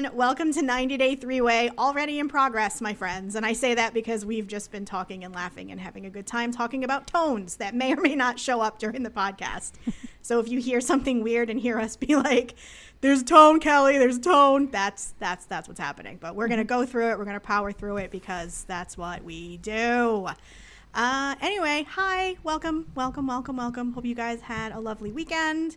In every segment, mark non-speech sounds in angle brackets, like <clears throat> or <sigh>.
everyone. Welcome to 90 Day Three Way, already in progress, my friends. And I say that because we've just been talking and laughing and having a good time talking about tones that may or may not show up during the podcast. <laughs> so if you hear something weird and hear us be like, "There's tone, Kelly. There's tone," that's that's that's what's happening. But we're gonna go through it. We're gonna power through it because that's what we do. Uh, anyway, hi, welcome, welcome, welcome, welcome. Hope you guys had a lovely weekend.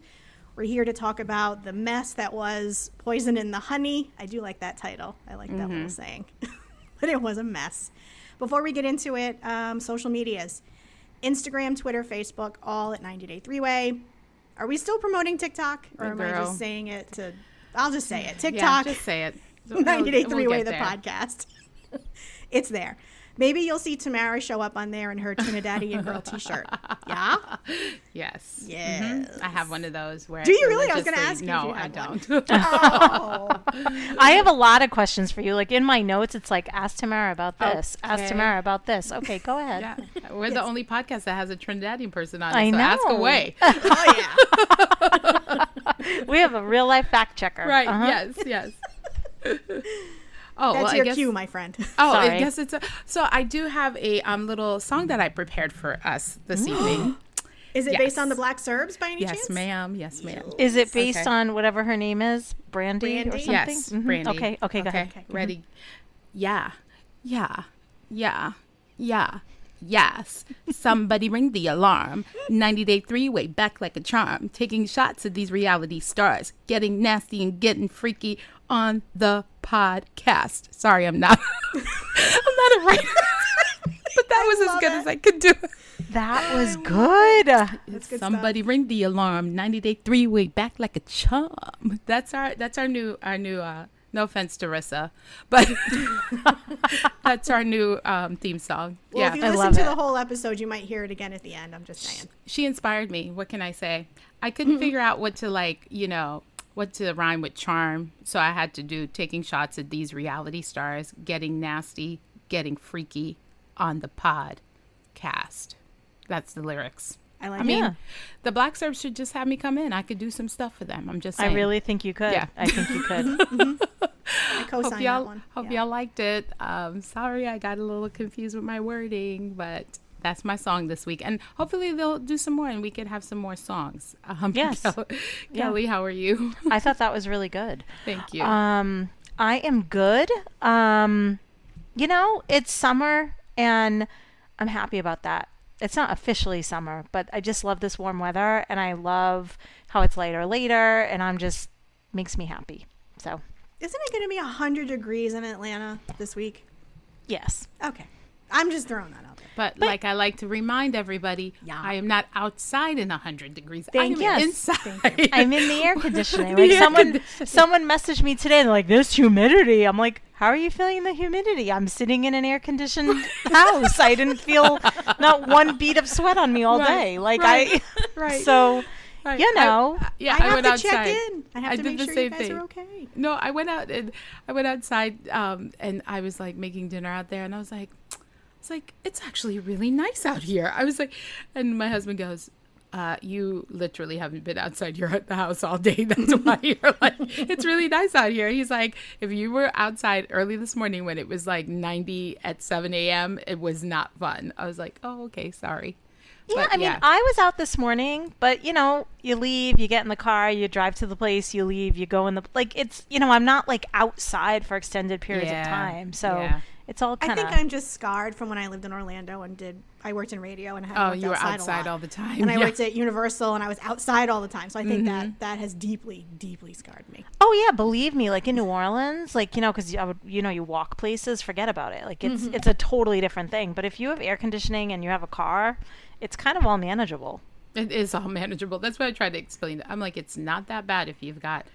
We're here to talk about the mess that was Poison in the Honey. I do like that title. I like that little saying. <laughs> but it was a mess. Before we get into it, um, social medias Instagram, Twitter, Facebook, all at 90 Day Three Way. Are we still promoting TikTok? Or am I just saying it to. I'll just say it. TikTok. Yeah, just say it. <laughs> 90 Day Three Way, the podcast. <laughs> it's there. Maybe you'll see Tamara show up on there in her Trinidadian girl t shirt. <laughs> Yeah? Yes. Yes. Mhm. I have one of those where. Do you really? I was gonna ask you if No, you I had don't. Oh. <laughs> I have a lot of questions for you. Like in my notes, it's like ask Tamara about this, ask Okay. Tamara about this. <laughs> Okay, go ahead. yeah, we're the only podcast that has a Trinidadian person on it. I so ask away. oh, yeah. We have a real life fact checker. right? Uh-huh. Yes. Yes. Oh, That's well, your I guess. cue, my friend. <laughs> Oh, I guess it's a. So I do have a um little song that I prepared for us this evening. Is it based on the Black Serbs by any Yes, chance? ma'am. Yes, ma'am. Is it based Okay. on whatever her name is, Brandy, or something? Yes, Mhm. Brandy. Okay, okay, go ahead. Okay. Ready? Yeah, yeah, yeah, yeah. Yes. Somebody ring the alarm. 90 day three way back like a charm. Taking shots at these reality stars. Getting nasty and getting freaky on the podcast. Sorry, I'm not. <laughs> I'm not a writer. but that was as good it. as I could do. That was good. That's good Somebody ring the alarm. 90 day three way back like a charm. That's our that's our new our new uh no offense to Rissa, but <laughs> that's our new um, theme song. Well, if you I listen to it. the whole episode, you might hear it again at the end. I'm just saying. she inspired me. What can I say? I couldn't figure out what to like, you know, what to rhyme with charm, so I had to do taking shots at these reality stars, getting nasty, getting freaky on the podcast. That's the lyrics. I like I mean, Yeah. the Black Serbs should just have me come in. I could do some stuff for them. I'm just saying. I really think you could. Yeah. I think you <laughs> could. I co-sign hope y'all one. hope Yeah. y'all liked it. Um, sorry, I got a little confused with my wording, but that's my song this week, and hopefully they'll do some more, and we could have some more songs. Um, <laughs> Yes. Kel- Yeah. Kelly, how are you? I thought that was really good. Thank you. Um, I am good. Um, you know, it's summer and I'm happy about that. It's not officially summer, but I just love this warm weather and I love how it's lighter later and I'm just makes me happy. So, Isn't it going to be 100 degrees in Atlanta this week? yes. Okay. I'm just throwing that out there. but, like I like to remind everybody, Yeah. I am not outside in hundred degrees. Thank I am you. inside. I'm in the air conditioning. <laughs> Like air someone conditioning. someone messaged me today and they're like this humidity. I'm like, "How are you feeling the humidity?" I'm sitting in an air conditioned <laughs> house. I didn't feel not one beat of sweat on me all Right, day. Like right, I <laughs> right. so Right. you know. I- yeah, I I, have went to outside. check in. I have I to did make the sure same you guys thing. are okay. No, I went out and I went outside um, and I was like making dinner out there and I was like, it's like it's actually really nice out here. I was like, and my husband goes, uh, "You literally haven't been outside your the house all day. <laughs> That's why you're like, it's really nice out here." He's like, "If you were outside early this morning when it was like 90 at 7 a.m., it was not fun." I was like, "Oh, okay, sorry." Yeah, But, I mean, I was out this morning, but you know, you leave, you get in the car, you drive to the place, you leave, you go in the like. It's you know, I'm not like outside for extended periods Yeah, of time, so yeah. It's all I kind of. think I'm just scarred from when I lived in Orlando and did. I worked in radio and I had Oh, worked you were outside, outside all the time. And I worked at Universal and I was outside all the time. So I think Mm-hmm. that that has deeply, deeply scarred me. Oh yeah, believe me, like in New Orleans, like you know, because I would, you know, you walk places, forget about it. Like it's Mm-hmm. it's a totally different thing. But if you have air conditioning and you have a car, it's kind of all manageable. It is all manageable. That's what I tried to explain. I'm like, it's not that bad if you've got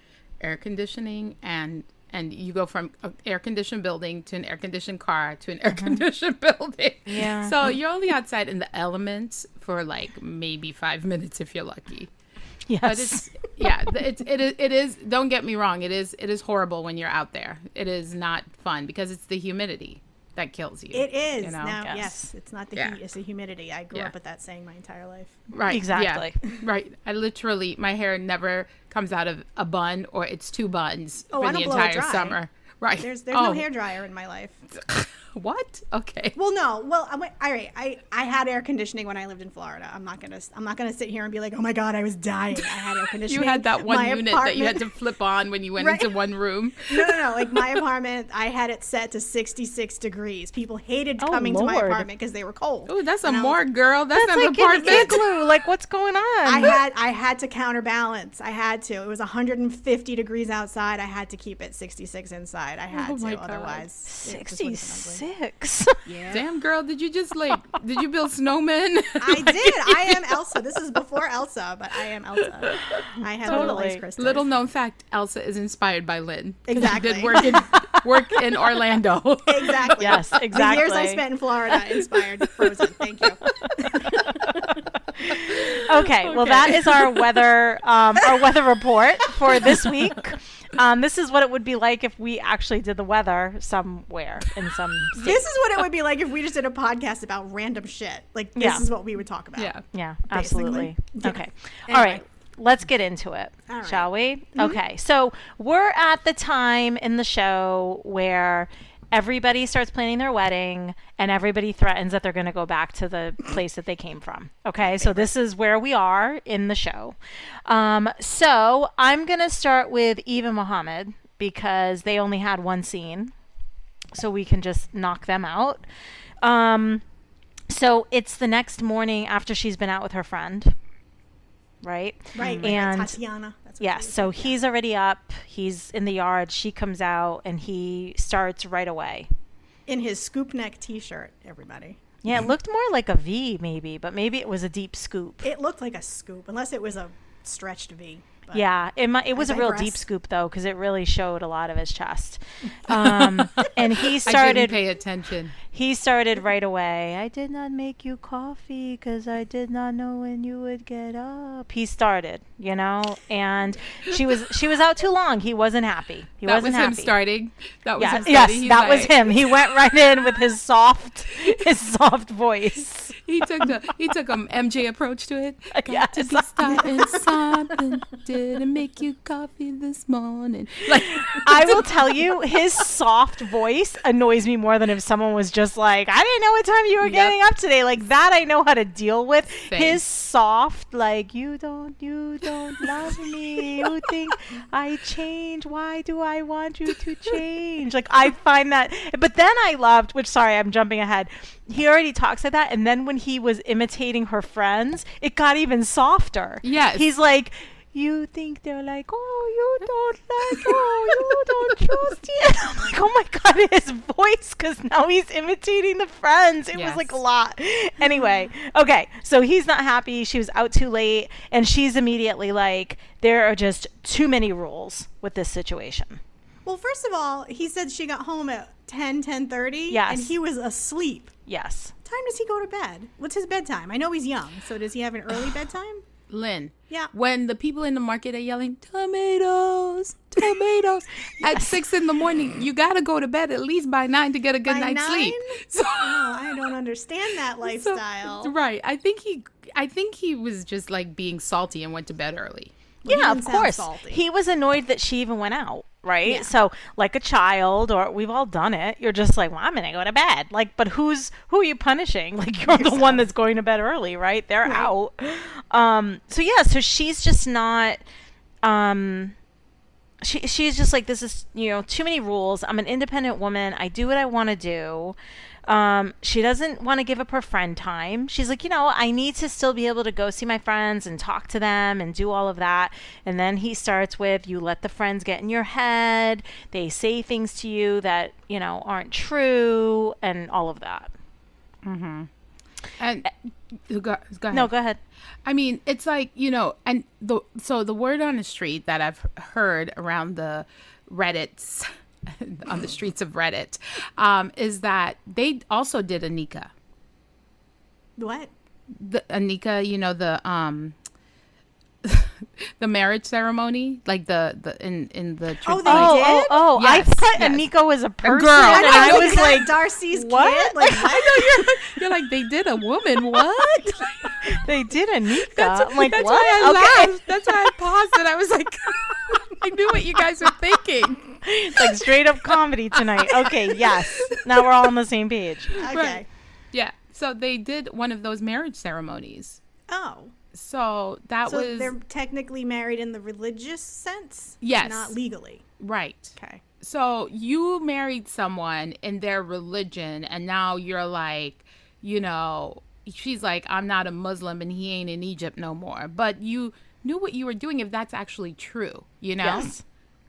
air conditioning and and you go from an air conditioned building to an air conditioned car to an air uh-huh. conditioned <laughs> building. Yeah. So you're only outside in the elements for like maybe five minutes if you're lucky. Yes. But it's yeah, it's it is it is. Don't get me wrong. It is it is horrible when you're out there. It is not fun because it's the humidity. That kills you. It is you know? now. Yes. Yes. it's not the Yeah. heat; it's the humidity. I grew Yeah. up with that saying my entire life. Right. Exactly. Yeah, right. I literally, my hair never comes out of a bun or it's two buns Oh, for I the don't blow it entire dry. summer. Right. There's there's oh, no hair dryer in my life. <laughs> what? Okay. Well, no. Well, I'm, all right. I, I had air conditioning when I lived in Florida. I'm not gonna I'm not gonna sit here and be like, oh my god, I was dying. I had air conditioning. <laughs> you had that one my unit apartment. that you had to flip on when you went right? into one room. <laughs> no, no, no. Like my apartment, I had it set to 66 degrees. People hated oh, coming Lord. to my apartment because they were cold. Oh, that's a morgue, girl. That's, that's like apartment. an igloo. Like what's going on? I had I had to counterbalance. I had to. It was 150 degrees outside. I had to keep it 66 inside. I oh had oh to, god. otherwise 66 yeah. Damn, girl, did you just like, did you build snowmen? <laughs> I did. I am Elsa. This is before Elsa, but I am Elsa. I have totally. little ice crystals. Little known fact Elsa is inspired by Lynn. Exactly. Did work in, work in <laughs> Orlando. Exactly. Yes, exactly. The years I spent in Florida inspired Frozen. Thank you. okay, <laughs> okay, well, that is our weather, um, our weather report for this week. Um, this is what it would be like if we actually did the weather somewhere in some. State. This is what it would be like if we just did a podcast about random shit. Like this Yeah. is what we would talk about. yeah. Yeah, basically. absolutely. Yeah. Okay. Anyway. All right. Let's get into it, All right. Mm-hmm. shall we? Okay. So we're at the time in the show where everybody starts planning their wedding and everybody threatens that they're going to go back to the place that they came from. Okay. So this is where we are in the show. Um, so I'm going to start with Eva Muhammad because they only had one scene. So we can just knock them out. Um, so it's the next morning after she's been out with her friend, right? Right. And- right. Tatiana. That's Yes. she So he's already up. He's in the yard. She comes out and he starts right away. in his scoop neck T-shirt. Everybody. Yeah, it looked more like a V maybe, but maybe it was a deep scoop. It looked like a scoop, unless it was a stretched V. But Yeah, it it was a real deep scoop though because it really showed a lot of his chest. <laughs> Um, and he I didn't started pay attention. he started right away. I did not make you coffee because I did not know when you would get up. He started, you know, and she was she was out too long. He wasn't happy. He That was wasn't him happy. starting. That was Yeah, yes, He's that was him. He went right in with his soft, <laughs> his soft voice. He took the he took a MJ approach to it. <laughs> Got Yes. to be starting something. Didn't make you coffee this morning. Like <laughs> I will tell you, his soft voice annoys me more than if someone was just like, "I didn't know what time you were Yep. getting up today." Like that, I know how to deal with. Same. His soft, like, "You don't, you don't <laughs> love me. You think I change? Why do I want you to change?" Like I find that. But then I loved, which sorry, I'm jumping ahead. He already talks like that, and then when he was imitating her friends, it got even softer. Yes. he's like. You think they're like, oh, you don't like, oh, you don't trust it. I'm like, oh my god, his voice, because now he's imitating the friends. It was like a lot. Anyway, okay, so he's not happy. She was out too late, and she's immediately like, there are just too many rules with this situation. Well, first of all, he said she got home at 10, 10.30. Yes. And he was asleep. Yes. What time does he go to bed? What's his bedtime? I know he's young, so does he have an early <sighs> bedtime? Lynn. Yeah. When the people in the market are yelling tomatoes, tomatoes <laughs> at six in the morning, you gotta go to bed at least by nine to get a good By night's sleep. <laughs> So, Oh, I don't understand that <laughs> so- lifestyle. right. I think he I think he was just like being salty and went to bed early. Well, yeah, of course. salty. He was annoyed that she even went out, right? Yeah. So, like a child, or we've all done it. You're just like, well, I'm gonna go to bed. Like, but who's who are you punishing? <laughs> Like, you're the one that's going to bed early, right? They're Right. out. Um. So yeah. So she's just not. Um. She she's just like this is you know too many rules. I'm an independent woman. I do what I want to do. Um, she doesn't want to give up her friend time. She's like, you know, I need to still be able to go see my friends and talk to them and do all of that. And then he starts with, you let the friends get in your head. They say things to you that, you know, aren't true and all of that. Mm-hmm. And go, go ahead. No, go ahead. I mean, it's like you know, and the so the word on the street that I've heard around the Reddit's <laughs> on the streets of Reddit um, is that they also did Anika. What? The Anika, you know the um, <laughs> the marriage ceremony, like the the in in the Oh, they Oh, did? oh, oh! I Yes, thought yes. Nico was a person. girl. and I I know, was is that like, Darcy's what? kid? Like, what? <laughs> I know you're, you're like they did a woman. What? <laughs> they did a Nikah. That's, I'm like, that's what? why I okay. laughed. That's why I paused and I was like, I knew what you guys were thinking. It's like straight up comedy tonight. Okay, yes. Now we're all on the same page. Okay. Right. Yeah. So they did one of those marriage ceremonies. Oh. So that So was they're technically married in the religious sense? Yes. Not legally. right. Okay. So you married someone in their religion, and now you're like, you know, she's like, I'm not a Muslim and he ain't in Egypt no more. But you knew what you were doing if that's actually true, you know? Yes.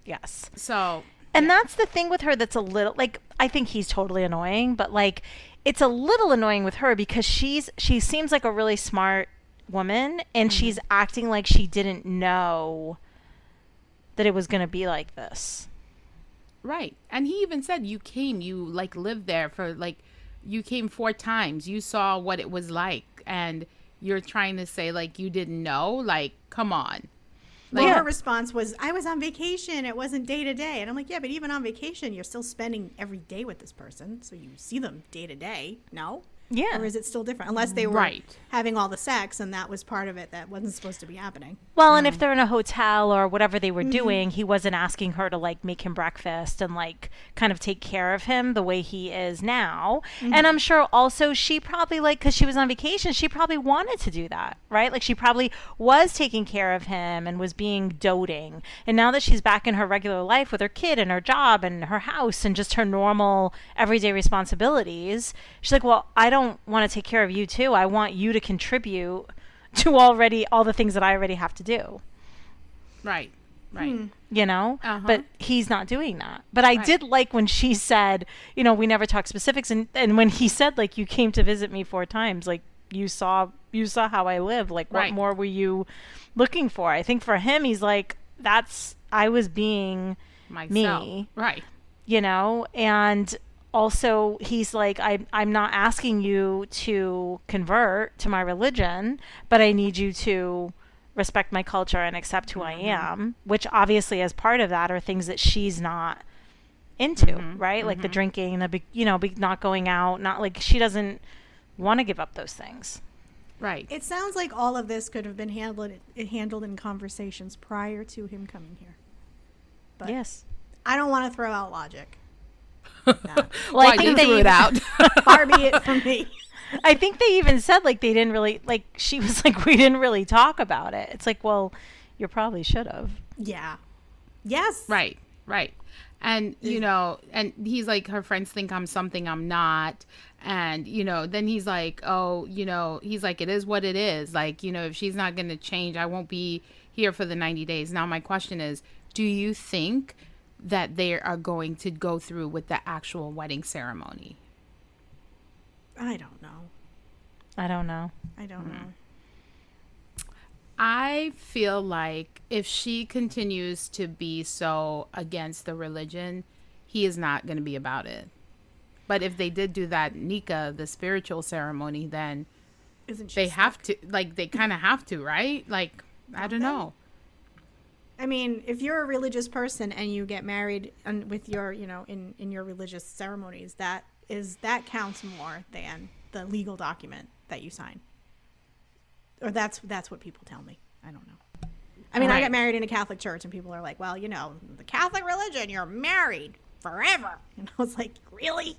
Yes. So, And that's the thing with her that's a little like I think he's totally annoying, but like it's a little annoying with her because she's she seems like a really smart woman and mm-hmm. she's acting like she didn't know that it was going to be like this. right. And he even said, you came, you like lived there for like, you came four times, you saw what it was like, and you're trying to say, like, you didn't know? Like, come on. Well, her response was, I was on vacation. It wasn't day to day. And I'm like, yeah, but even on vacation, you're still spending every day with this person. So you see them day to day. No? Yeah. Or is it still different? Unless they were Right. having all the sex and that was part of it that wasn't supposed to be happening. Well, and if um, they're in a hotel or whatever they were mm-hmm. doing, he wasn't asking her to like make him breakfast and like kind of take care of him the way he is now. Mm-hmm. And I'm sure also she probably like cuz she was on vacation, she probably wanted to do that, right? Like she probably was taking care of him and was being doting. And now that she's back in her regular life with her kid and her job and her house and just her normal everyday responsibilities, she's like, "Well, I don't want to take care of you too. I want you to contribute to already all the things that I already have to do." Right. Right. you know Uh-huh. but he's not doing that but i Right. did like when she said you know we never talk specifics and and when he said like you came to visit me four times like you saw you saw how i live like what Right. more were you looking for i think for him he's like that's i was being Myself. Me. Right. you know and also he's like I, i'm not asking you to convert to my religion but i need you to respect my culture and accept who i mm-hmm. am which obviously as part of that are things that she's not into mm-hmm. right like the mm-hmm. drinking the big you know big not going out not like she doesn't want to give up those things Right. It sounds like all of this could have been handled handled in conversations prior to him coming here. But yes I don't want to throw out logic. <laughs> well Why i think you they threw it out? <laughs> Far be it from me. I think they even said like they didn't really like she was <laughs> like we didn't really talk about it. It's like, well, you probably should have. Yeah. Yes. Right, right. And you know, and he's like, her friends think I'm something I'm not. And you know, then he's like, oh, you know, he's like, it is what it is. Like, you know, if she's not going to change, I won't be here for the 90 days. Now, my question is, do you think that they are going to go through with the actual wedding ceremony? I don't know. I don't know. I don't Mm-hmm. know. I feel like if she continues to be so against the religion, he is not going to be about it. But if they did do that Nikah, the spiritual ceremony, then Isn't she? they stuck? have to, like, they kind of have to, right? Like, I don't know. I mean, if you're a religious person and you get married and with your, you know, in in your religious ceremonies, that is that counts more than the legal document that you sign. Or that's that's what people tell me. I don't know. I mean, I got married in a Catholic church, and people are like, "Well, you know, the Catholic religion, you're married forever." <laughs> And I was like, "Really?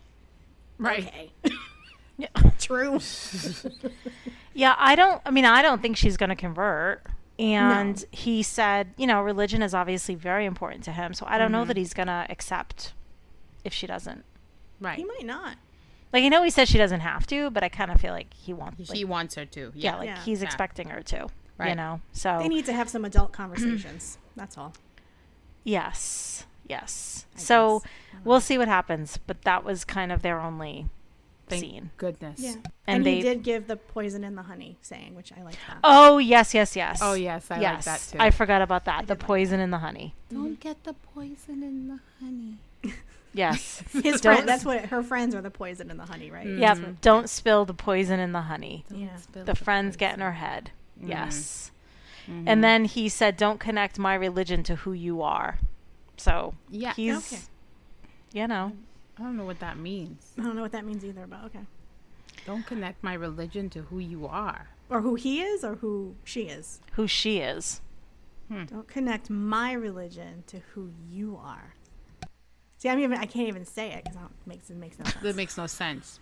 Right. Okay, <laughs> Yeah. <laughs> true." Yeah, I don't. I mean, I don't think she's going to convert. And he said, you know, religion is obviously very important to him. So I don't know that mm-hmm. he's going to accept if she doesn't. Right. he might not. Like I know he says she doesn't have to, but I kind of feel like he wants. She Like, wants her to. yeah, Yeah. like Yeah. he's Yeah. expecting her to. Right. You know. So They need to have some adult conversations. <clears throat> That's all. yes, yes. I so guess. we'll see what happens. But that was kind of their only Thank scene. goodness. Yeah, And and, they- he did give the poison and the honey saying, which I like that. Oh yes, yes, yes. Oh, yes, I like that too. I forgot about that. The did like poison in the honey. Don't get the poison in the honey. <laughs> Yes. <laughs> His Don't- friend, that's what her friends are the poison and the honey, right? Mm. Yep. Don't spill the poison in the honey. Yeah. Spill The friends get in her head. Mm. Yes. Mm-hmm. And then he said, "Don't connect my religion to who you are." So Yeah. he's, Okay. you know, I don't know what that means. I don't know what that means either, but okay. Don't connect my religion to who you are. Or who he is or who she is. who she is. Hmm. Don't connect my religion to who you are. See, I'm even I can't even say it because it makes it makes no sense. That makes no sense.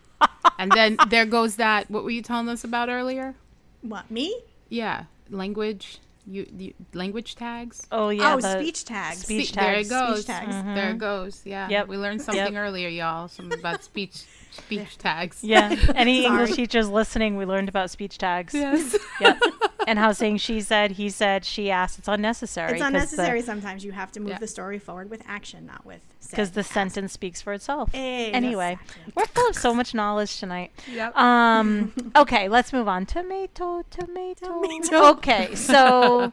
and then there goes that. What were you telling us about earlier? what me? Yeah, language. You, you language tags. Oh yeah, oh, speech tags. speech Spe- there it goes. Speech tags. There it mm-hmm. goes. Yeah. Yep. We learned something Yep. earlier, y'all. Something about <laughs> speech speech tags. Yeah, <laughs> any Sorry. English teachers listening, we learned about speech tags. Yes. <laughs> Yep. and how saying she said, he said, she asked. It's unnecessary. It's unnecessary sometimes. You have to move Yeah. the story forward with action, not with because the ask. sentence speaks for itself. Anyway, exactly. we're full of so much knowledge tonight. yep. Um. <laughs> Okay, let's move on. Tomato, tomato. Tomato. Okay, so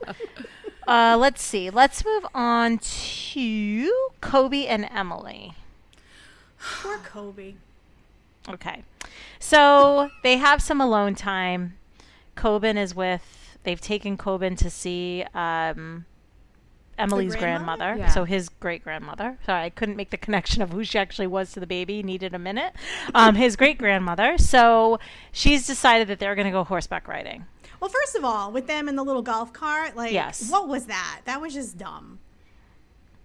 uh, let's see. Let's move on to Kobe and Emily. Poor Kobe. Okay, so they have some alone time. Koban is with. They've taken Koban to see um, Emily's grandmother? grandmother, Yeah. so his great grandmother. Sorry, I couldn't make the connection of who she actually was to the baby. Needed a minute. Um, his great grandmother. So she's decided that they're going to go horseback riding. Well, first of all, with them in the little golf cart, like, Yes. what was that? That was just dumb.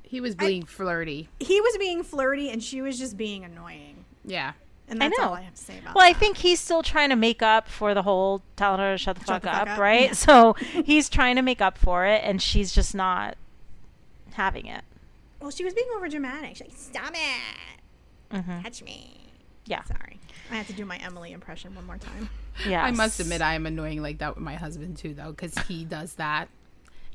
he was being flirty. He was being flirty, and she was just being annoying. Yeah. And I know. all I have to say about Well, I think he's still trying to make up for the whole telling her to shut the, Shut fuck, the fuck up, up, right? yeah. <laughs> So he's trying to make up for it, and she's just not having it. Well, she was being over dramatic. She's like, "Stop it, Mhm. touch me." Yeah. Sorry, I have to do my Emily impression one more time. Yeah. I must admit, I am annoying like that with my husband too, though, because he does that.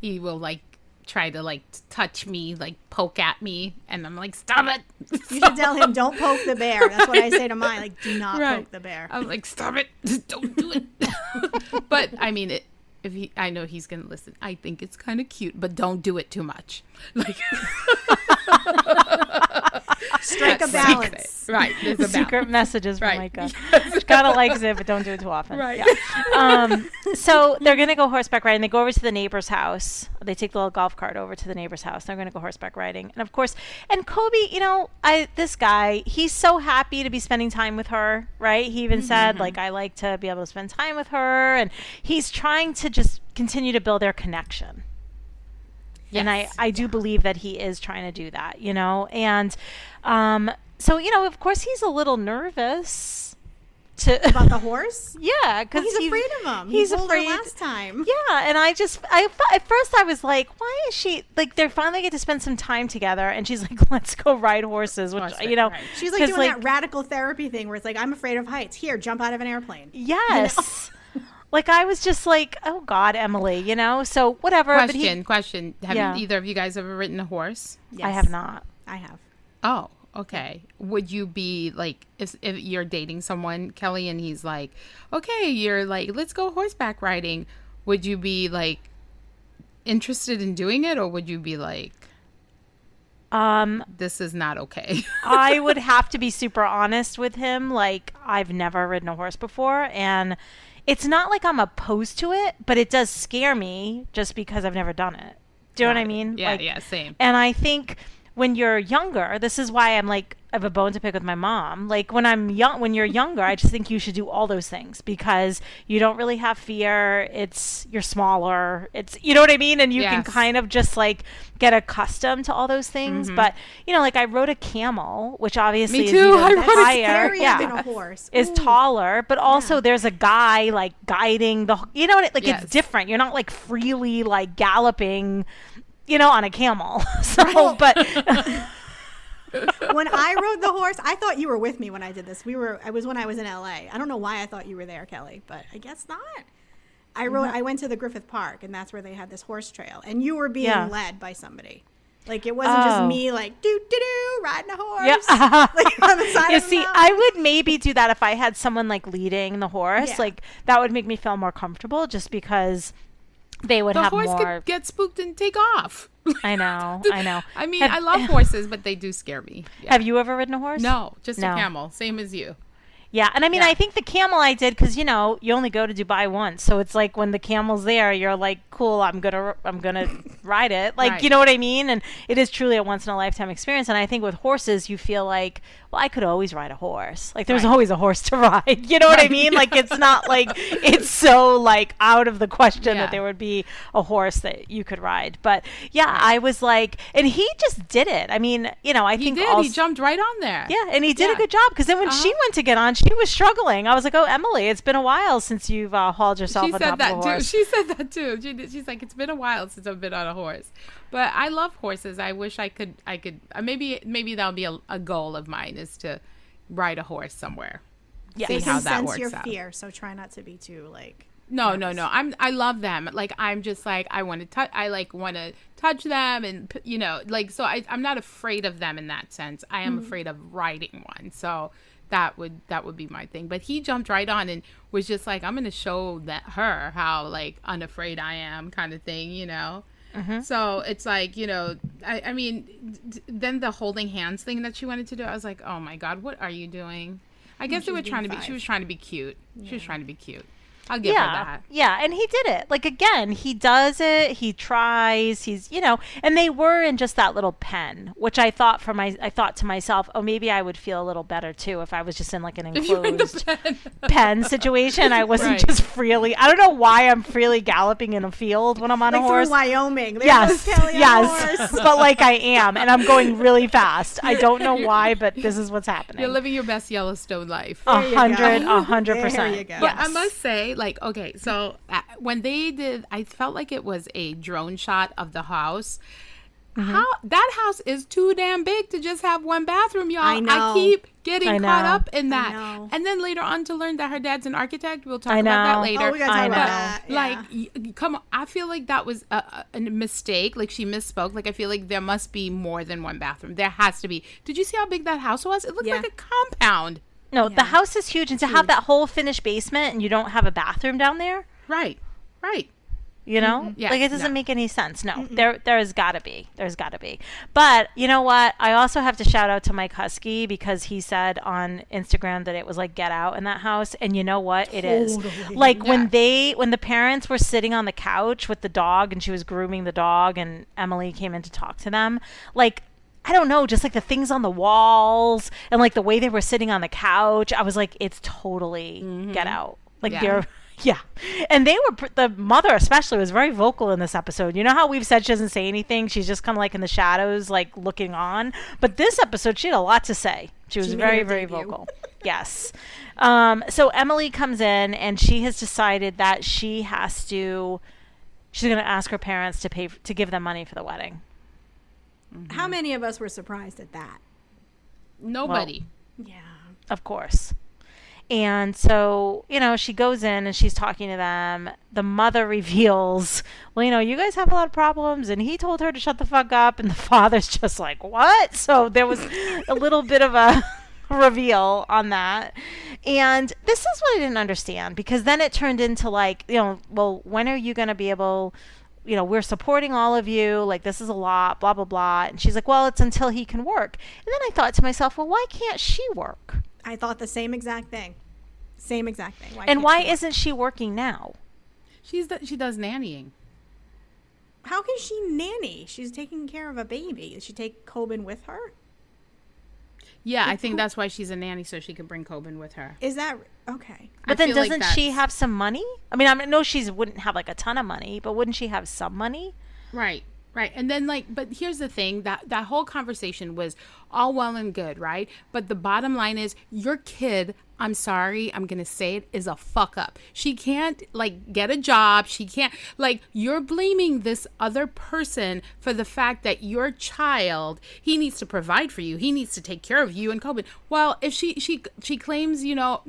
He will like try to like touch me, like poke at me, and I'm like, stop it. <laughs> You should tell him, <laughs> "Don't poke the bear." That's what I say to mine. Like, do not Right. poke the bear. I'm like, stop it, <laughs> don't do it. but I mean, it, if he, I know he's gonna listen. I think it's kind of cute, but don't do it too much. Like, <laughs> Strike a that's what he balance. said. right? There's a Secret balance. <laughs> messages from Right. Micah. She kind of likes it, but don't do it too often. Right. <laughs> Um, so they're going to go horseback riding. They go over to the neighbor's house. They take the little golf cart over to the neighbor's house. They're going to go horseback riding. And of course, and Kobe, you know, I this guy, he's so happy to be spending time with her, right? He even said like I like to be able to spend time with her and he's trying to just continue to build their connection. And I, I do believe that he is trying to do that, you know? And um, so, you know, of course, he's a little nervous to. About the <laughs> horse? yeah, because Well, he's, afraid of him. He's he told afraid. her last time. Yeah, and I just, I at first I was like, why is she like? They finally get to spend some time together, and she's like, <laughs> let's go ride horses, which Horseback you know, ride. She's like doing that radical therapy thing where it's like, I'm afraid of heights. Here, jump out of an airplane. Yes. <laughs> like I was just like, oh God, Emily, you know. So whatever. but he- Question, question. Have Yeah. either of you guys ever ridden a horse? I have not. I have. Oh, okay. Would you be like if if you're dating someone, Kelly, and he's like, okay, you're like, let's go horseback riding. Would you be like interested in doing it, or would you be like, Um, this is not okay? <laughs> I would have to be super honest with him. Like, I've never ridden a horse before, and it's not like I'm opposed to it, but it does scare me just because I've never done it. Do you know what I mean? yeah, Like, yeah, same. And I think when you're younger, this is why I'm like I have a bone to pick with my mom. Like when I'm young, when you're younger, I just think you should do all those things because you don't really have fear. It's you're smaller. It's you know what I mean, and you can kind of just like get accustomed to all those things. Mm-hmm. But you know, like I rode a camel, which obviously Me is too, even I rode a higher. Yeah. than a horse. Is taller, but also there's a guy like guiding the. You know what? Like Yes. it's different. You're not like freely like galloping, you know, on a camel. <laughs> So, Right. but <laughs> when I rode the horse, I thought you were with me when I did this. We were. I was when I was in LA. I don't know why I thought you were there, Kelly, but I guess not. I rode. I went to the Griffith Park, and that's where they had this horse trail, and you were being Yeah. led by somebody. Like it wasn't just Oh. me, like doo doo doo, riding a horse. Yeah. <laughs> like on the side you of see, mountain. I would maybe do that if I had someone like leading the horse. Yeah. Like that would make me feel more comfortable, just because they would The have horse more. could get spooked and take off. I know, <laughs> I know. I mean, Have- I love <laughs> horses, but they do scare me. Yeah. Have you ever ridden a horse? No, just No. a camel, same as you. Yeah, and I mean, Yeah. I think the camel I did because you know you only go to Dubai once, so it's like when the camel's there, you're like, cool, I'm gonna I'm gonna <coughs> ride it, like Right. you know what I mean. And it is truly a once in a lifetime experience. And I think with horses, you feel like, well, I could always ride a horse. Like there's Right. always a horse to <laughs> ride. You know what I mean? yeah. Like it's <laughs> not like it's so like out of the question Yeah. that there would be a horse that you could ride. But yeah, I was like, and he just did it. I mean, you know, I He think did. also, he jumped right on there. yeah, and he did a good job because then when she Uh-huh. went to get on, she was struggling. I was like, "Oh, Emily, it's been a while since you've uh, hauled yourself She on said top of that a too. She said that too. She she's like, it's been a while since I've been on a horse, but I love horses. I wish I could. I could. Uh, maybe maybe that'll be a, a goal of mine is to ride a horse somewhere. Yeah. See how that sense works your out. fear, so try not to be too like. No, no, no. I'm I love them. Like I'm just like I want to touch. I like want to touch them, and you know, like so. I I'm not afraid of them in that sense. I am mm-hmm. afraid of riding one. So that would that would be my thing. But he jumped right on and was just like, I'm gonna show that her how like unafraid I am, kind of thing. You know. So it's like you know, I, I mean, d- then the holding hands thing that she wanted to do, I was like, oh my god, what are you doing? I guess they were trying to be. five. She was trying to be cute. She was trying to be cute. I'll give her yeah, that. yeah, and he did it. Like again, he does it. He tries. He's you know, and they were in just that little pen, which I thought for my, I thought to myself, oh, maybe I would feel a little better too if I was just in like an <laughs> If in the enclosed pen. <laughs> pen situation. I wasn't Right. just freely. I don't know why I'm freely galloping in a field when I'm on Like a horse. through Wyoming. There yes, goes Kelly on a yes, horse. <laughs> but like I am, and I'm going really fast. I don't know why, but this is what's happening. You're living your best Yellowstone life. A hundred, a hundred There you percent. go. But I must say, like, okay, so uh, when they did, I felt like it was a drone shot of the house. Mm-hmm. How that house is too damn big to just have one bathroom, y'all. I know. keep getting I caught up in I that, know. and then later on to learn that her dad's an architect. We'll talk I about that later. Oh, we gotta I talk about know. that. yeah. Like, y- y- come on. I feel like that was a, a, a mistake. Like, she misspoke. Like, I feel like there must be more than one bathroom. There has to be. Did you see how big that house was? It looked Yeah. like a compound. No, Yeah. the house is huge, and to have that whole finished basement and you don't have a bathroom down there, Right. Right. you know, Yeah, like it doesn't no. make any sense. No, there there's got to be, there's got to be. But you know what? I also have to shout out to Mike Husky because he said on Instagram that it was like get out in that house, and you know what? It is. Totally. Like Yeah. when they when the parents were sitting on the couch with the dog and she was grooming the dog, and Emily came in to talk to them, like. I don't know, just like the things on the walls and like the way they were sitting on the couch. I was like, it's totally get out. Like Yeah. they're <laughs> yeah. And they were, the mother especially was very vocal in this episode. You know how we've said she doesn't say anything? She's just kind of like in the shadows, like looking on. But this episode, she had a lot to say. She was She very, very vocal. yes. Um, so Emily comes in and she has decided that she has to, she's going to ask her parents to pay, to give them money for the wedding. Mm-hmm. How many of us were surprised at that? Nobody. Yeah. Of course. And so, you know, she goes in and she's talking to them. The mother <laughs> reveals, well, you know, you guys have a lot of problems. And he told her to shut the fuck up. And the <laughs> father's just like, what? So there was a little bit of a <laughs> reveal on that. And this is what I didn't understand because then it turned into like, you know, well, when are you going to be able. You know, we're supporting all of you. Like, this is a lot, blah, blah, blah. And she's like, well, it's until he can work. And then I thought to myself, well, why can't she work? I thought the same exact thing. Same exact thing. And why she isn't she working now? She's the, she does nannying. How can she nanny? She's taking care of a baby. Does she take Koban with her? Yeah, I think that's why she's a nanny, so she can bring Koban with her. Is that okay? But I then doesn't she have some money? I mean, I know she wouldn't have like a ton of money, but wouldn't she have some money? Right. Right. And then like but here's the thing that that whole conversation was all well and good, right? But the bottom line is your kid, I'm sorry, I'm going to say it is a fuck up. She can't like get a job. She can't like you're blaming this other person for the fact that your child, he needs to provide for you. He needs to take care of you and Koban. Well, if she she she claims, you know,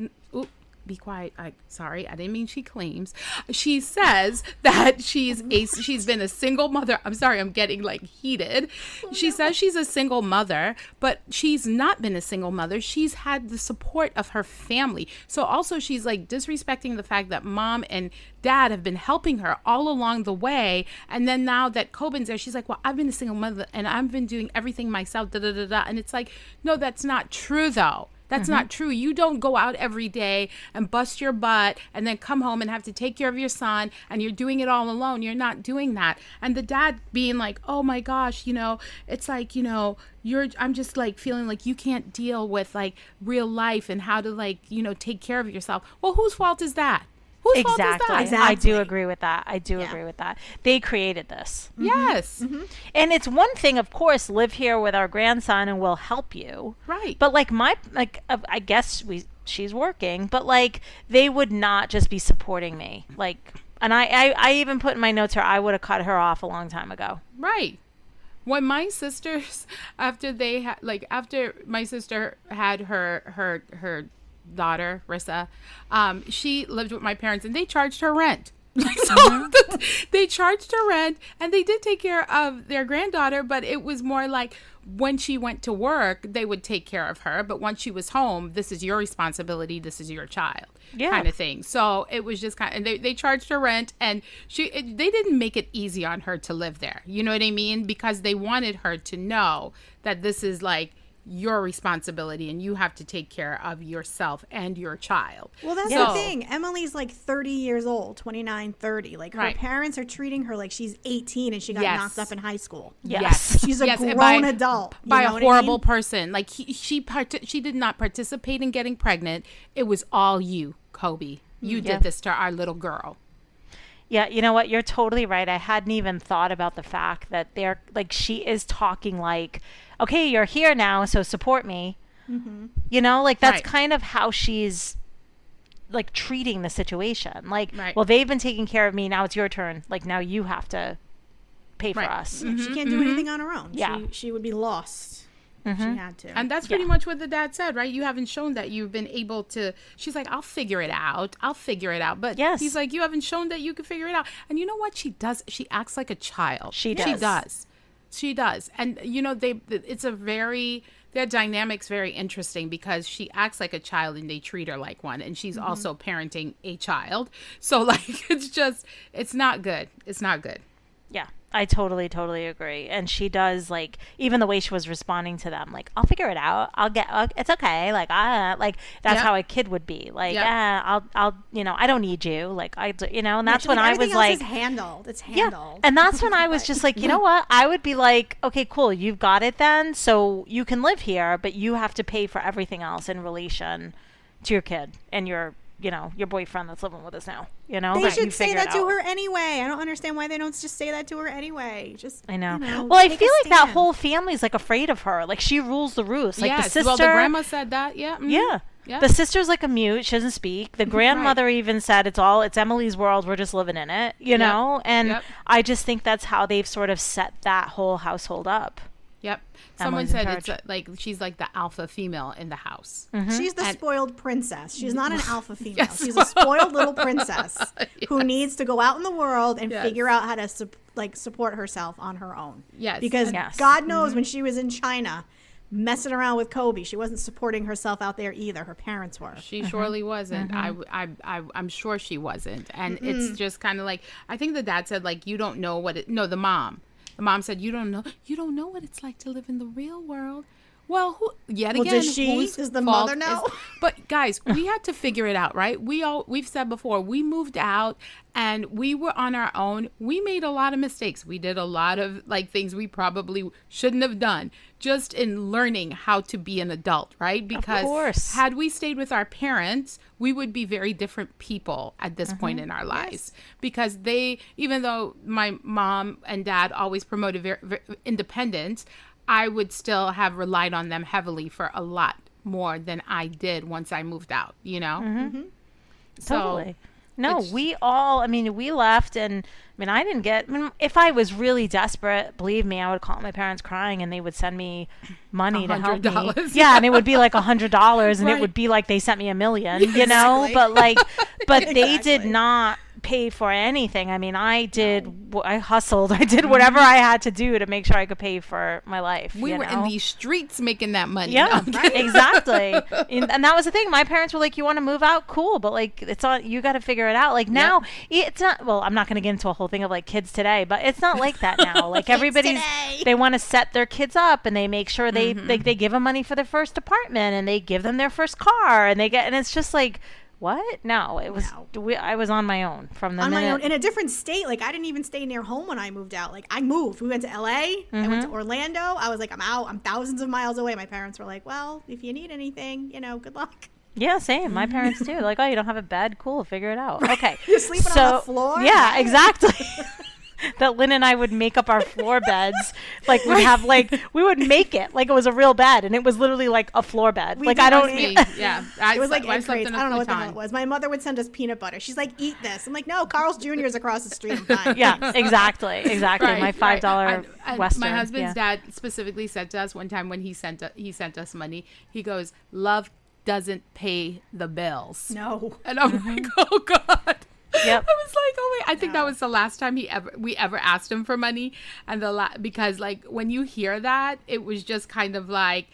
be quiet. I sorry, I didn't mean she claims. She says that she's a she's been a single mother. I'm sorry, I'm getting like heated. Oh, she says she's a single mother, but she's not been a single mother. She's had the support of her family. So also she's like disrespecting the fact that mom and dad have been helping her all along the way. And then now that Koban's there, she's like, Well, I've been a single mother and I've been doing everything myself, da da da da. And it's like, no, that's not true though That's not mm-hmm. true. You don't go out every day and bust your butt and then come home and have to take care of your son and you're doing it all alone. You're not doing that. And the dad being like, "Oh my gosh, you know, it's like, you know, you're I'm just like feeling like you can't deal with like real life and how to like, you know, take care of yourself." Well, whose fault is that? Whose fault is Exactly. I do agree with that. I do Yeah. agree with that. They created this. Yes. And it's one thing, of course, live here with our grandson and we'll help you. Right. But like my like uh, I guess we she's working, but like they would not just be supporting me. Like and I I, I even put in my notes here I would have cut her off a long time ago. Right. When my <laughs> sisters, after they had, like, after my sister had her her her daughter Rissa, um, she lived with my parents, and they charged her rent. Like, <laughs> so <laughs> they charged her rent, and they did take care of their granddaughter, but it was more like when she went to work, they would take care of her, but once she was home, this is your responsibility. This is your child Yeah. kind of thing. So it was just kind of, and they, they charged her rent and she, it, they didn't make it easy on her to live there. You know what I mean? Because they wanted her to know that this is like your responsibility and you have to take care of yourself and your child. Well, that's So- the thing. Emily's like 30 years old, 29, 30. Like her Right. parents are treating her like she's 18 and she got Yes. knocked up in high school. Yes. <laughs> She's a Yes, grown by- adult. by a what I horrible mean? person. Like he, she part- she did not participate in getting pregnant. It was all you, Kobe. You mm, Yeah. did this to our little girl. Yeah, you know what? You're totally right. I hadn't even thought about the fact that they're like she is talking like, okay, you're here now, so support me. Mm-hmm. You know, like that's Right. kind of how she's like treating the situation. Like, Right. well, they've been taking care of me. Now it's your turn. Like now you have to pay for Right. us. She mm-hmm. can't do mm-hmm. anything on her own. Yeah. She, she would be lost if she had to. And that's pretty Yeah. much what the dad said, right? You haven't shown that you've been able to. She's like, I'll figure it out. I'll figure it out. But Yes. he's like, you haven't shown that you can figure it out. And you know what? She does. She acts like a child. She does. She does. She does. And you know, they. It's a very. Their dynamics very interesting because she acts like a child and they treat her like one, and she's mm-hmm. also parenting a child. So <laughs> like, it's just, it's not good. It's not good. Yeah, I totally, totally agree. And she does like even the way she was responding to them, like I'll figure it out. I'll get. Uh, it's okay. Like ah, like that's Yeah. how a kid would be. Like Yeah. ah, I'll, I'll, you know, I don't need you. Like I, you know, and that's She's when I was like, handled. It's yeah, handled. and that's when I <laughs> was just like, you know <laughs> what? I would be like, okay, cool, you've got it then. So you can live here, but you have to pay for everything else in relation to your kid and your, you know, your boyfriend that's living with us now. You know, They Like, should say figure it that to out. her anyway. I don't understand why they don't just say that to her anyway. Just I know. you well, I feel like that stand. whole family's like afraid of her. Like she rules the roost. Like yes. the sister. well, the grandma said that. Yeah. mhm. yeah. Yeah. The sister's like a mute. She doesn't speak. The <laughs> grandmother even said it's all it's Emily's world. We're just living in it, you know. And Yep. I just think that's how they've sort of set that whole household up. Yep. Someone Emily's said it's a, like she's like the alpha female in the house. She's the And- spoiled princess. She's not an alpha <laughs> female. Yes. She's a spoiled little princess <laughs> who needs to go out in the world and Yes. figure out how to sup- like support herself on her own. Yes. Because Yes. God knows mm-hmm. when she was in China messing around with Kobe, she wasn't supporting herself out there either. Her parents were. She surely wasn't. I, I, I, I'm sure she wasn't. And it's just kind of like I think the dad said like you don't know what it. No, the mom. The mom said you don't know. You don't know what it's like to live in the real world. Well, who, yet Well, again, she? Does the mother know? is- <laughs> but guys, we had to figure it out, right? We all we've said before, we moved out and we were on our own. We made a lot of mistakes. We did a lot of like things we probably shouldn't have done just in learning how to be an adult, right? Because course. had we stayed with our parents, we would be very different people at this point in our lives because they even though my mom and dad always promoted ver- ver- independence, I would still have relied on them heavily for a lot more than I did once I moved out, you know? Mm-hmm. So, Totally. No, it's- we all. I mean, we left, and I mean, I didn't get. I mean, if I was really desperate, believe me, I would call my parents crying, and they would send me money to help me. Yeah, and it would be like a hundred dollars, and it would be like they sent me a million, <laughs> you know. But like, <laughs> but they did not pay for anything. I mean, I did, I hustled, <laughs> I did whatever I had to do to make sure I could pay for my life. We were know? in the streets making that money. Yeah, No, <laughs> I'm exactly. <laughs> and, and that was the thing. My parents were like, "You want to move out? Cool, but like, it's on. You got to figure it out." Like now, it's not. Well, I'm not going to get into a whole thing of like kids today, but it's not like that now. Like everybody's, today. they want to set their kids up, and they make sure they Mm-hmm. like they give them money for their first apartment, and they give them their first car, and they get, and it's just like. What? No, it was. No. We, I was on my own from the on my minute. own in a different state. Like I didn't even stay near home when I moved out. Like I moved. We went to LA. I went Mm-hmm. to Orlando. I was like, I'm out. I'm thousands of miles away. My parents were like, Well, if you need anything, you know, good luck. Yeah, same. My parents too. <laughs> Like, oh, you don't have a bed? Cool, figure it out. Okay. <laughs> You're sleeping on the floor? Yeah, Right. exactly. <laughs> that Lynn and I would make up our floor beds. <laughs> Like we'd have like we would make it like it was a real bed, and it was literally like a floor bed. We like I don't. Me, yeah. <laughs> I It was slept- like I egg slept crates. in I a don't know what the hell it was. My mother would send us peanut butter. She's like, "Eat this." I'm like, "No, Carl's Jr. is across the street." I'm <laughs> fine. Yeah, exactly, exactly. Right, my five dollar And- and Western. My husband's yeah. dad specifically said to us one time when he sent u- he sent us money. He goes, "Love doesn't pay the bills." No. And I'm Mm-hmm. like, "Oh God." Yep. <laughs> I was like, "Oh wait." I think that was the last time he ever we ever asked him for money, and the la- because like when you hear that, it was just kind of like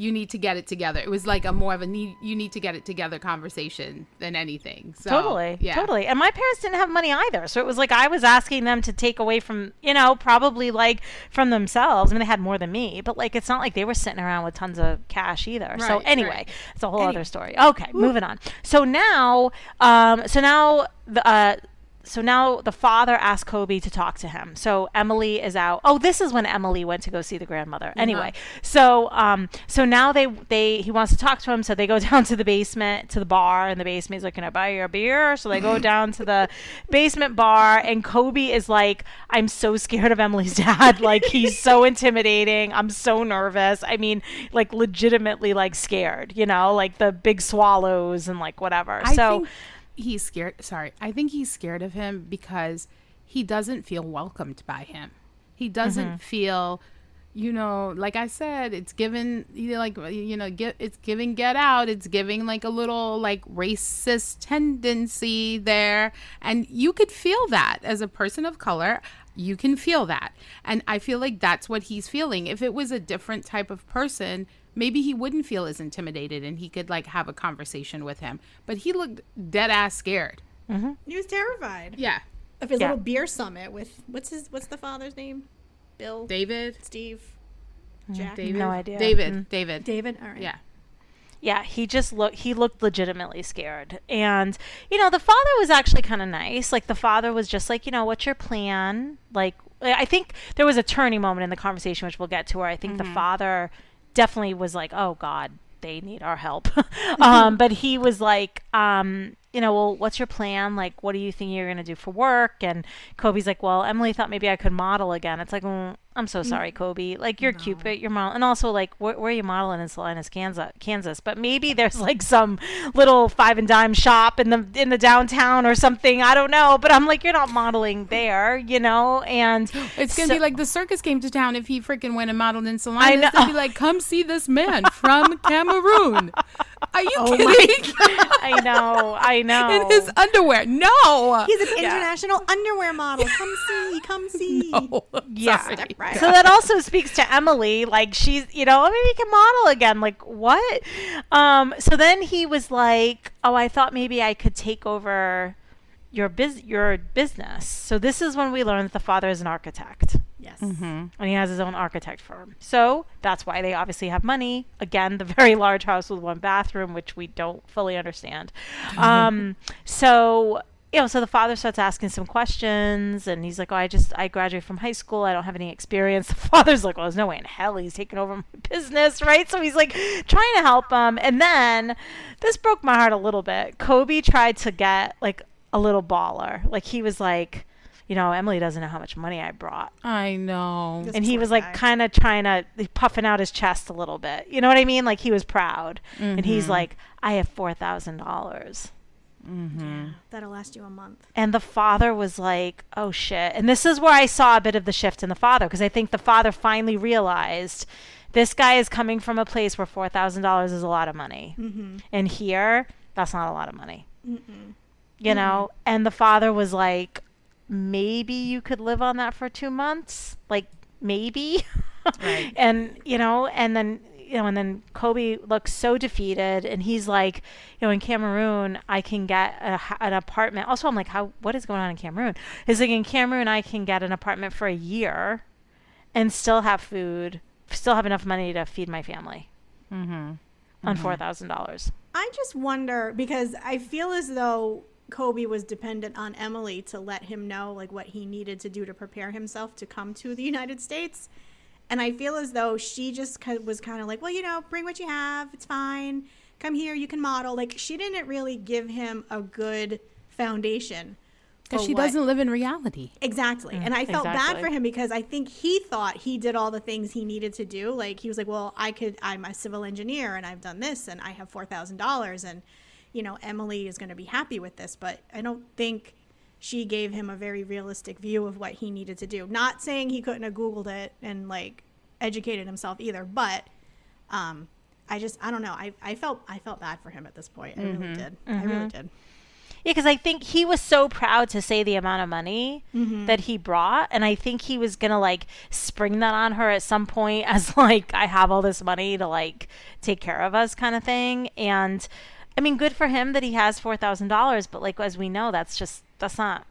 you need to get it together. It was like a more of a need you need to get it together conversation than anything. So, Totally, yeah. totally. And my parents didn't have money either, so it was like I was asking them to take away from, you know, probably like from themselves. I mean, they had more than me, but like it's not like they were sitting around with tons of cash either. Right, so anyway, right. it's a whole Anyway. other story. Okay, moving on. So now, um, so now the. Uh, so now the father asked Kobe to talk to him. So Emily is out. Oh, this is when Emily went to go see the grandmother. Anyway, so um, so now they they he wants to talk to him. So they go <laughs> down to the basement to the bar, and the basement is like, "Can I buy you a beer?" So they go down to the <laughs> basement bar, and Kobe is like, "I'm so scared of Emily's dad. <laughs> Like he's so intimidating. I'm so nervous. I mean, like legitimately like scared. You know, like the big swallows and like whatever." I so. think he's scared. Sorry, I think he's scared of him because he doesn't feel welcomed by him. He doesn't Mm-hmm. feel, you know, like I said, it's given you know, like you know, get it's giving Get Out. It's giving like a little like racist tendency there, and you could feel that as a person of color. You can feel that, and I feel like that's what he's feeling. If it was a different type of person, maybe he wouldn't feel as intimidated and he could like have a conversation with him but he looked dead ass scared mm-hmm. He was terrified. Yeah. Of his Yeah. little beer summit with what's his what's the father's name? Bill, david? Steve, mm-hmm. Jack, david? No idea. david. Mm. david. David. All right. yeah. Yeah he just looked he looked legitimately scared. And you know the father was actually kind of nice. Like the father was just like you know what's your plan? Like i think there was a turning moment in the conversation which we'll get to where i think the father definitely was like oh god they need our help. <laughs> Um but he was like um you know well what's your plan? Like what do you think you're going to do for work? And kobe's like well emily thought maybe i could model again. It's like mm, i'm so mm. sorry kobe like you're cute but you're model and also like where, where are you modeling in salinas kansas kansas but maybe there's <laughs> like some little five and dime shop in the in the downtown or something i don't know but i'm like you're not modeling there you know and <gasps> it's gonna so- be like the circus came to town if he freaking went and modeled in I Salina. know. They'd be like, "Come see this <laughs> man from Cameroon." Are you Oh kidding? <laughs> i know i know in his underwear? No. He's an international underwear model. Come see, come see. Oh, Yeah. sorry. Step right so that also speaks to Emily. Like she's, you know, maybe we can model again. Like what? Um. So then he was like, "Oh, I thought maybe I could take over your biz, your business." So this is when we learn that the father is an architect Yes. and he has his own architect firm. So that's why they obviously have money. Again, the very large house with one bathroom, which we don't fully understand. Um, so you know, so the father starts asking some questions, and he's like, "Oh, I just I graduated from high school. I don't have any experience." <laughs> The father's like, "Well, there's no way in hell he's taking over my <laughs> business, right?" So he's like trying to help him, and then this broke my heart a little bit. Kobe tried to get like a little baller, like he was like, you know, Emily doesn't know how much money I brought. I know. This and he was like kind of trying to puffing out his chest a little bit. You know what I mean? Like he was proud. Mm-hmm. And he's like, I have $4,000. Mm-hmm. Yeah, that'll last you a month. And the father was like, oh shit. And this is where I saw a bit of the shift in the father because I think the father finally realized this guy is coming from a place where $4,000 is a lot of money. Mm-hmm. And here, that's not a lot of money. Mm-mm. You know? Mm. And the father was like, maybe you could live on that for two months. Like, maybe. Right. <laughs> and you know and then you know, and then Kobe looks so defeated, and he's like, you know, in Cameroon, I can get a, h- an apartment. Also, I'm like, how? What is going on in Cameroon? He's like, in Cameroon, I can get an apartment for a year, and still have food, still have enough money to feed my family Mm-hmm. on four thousand dollars. I just wonder because I feel as though Kobe was dependent on Emily to let him know like what he needed to do to prepare himself to come to the United States. And I feel as though she just was kind of like, well, you know, bring what you have. It's fine. Come here. You can model. Like she didn't really give him a good foundation. Because she what- doesn't live in reality. Exactly. Mm, and I felt bad for him because I think he thought he did all the things he needed to do. Like he was like, "Well, I could I'm a civil engineer and I've done this and I have $4,000 and you know, Emily is going to be happy with this." But I don't think she gave him a very realistic view of what he needed to do. Not saying he couldn't have googled it and like educated himself either, but um I just I don't know. I, I felt I felt bad for him at this point. I really mm-hmm. did. I mm-hmm. really did. Yeah, because I think he was so proud to say the amount of money mm-hmm. that he brought, and I think he was gonna like spring that on her at some point as <laughs> like I have all this money to like take care of us kind of thing. And I mean, good for him that he has four thousand dollars, but like as we know, that's just that's not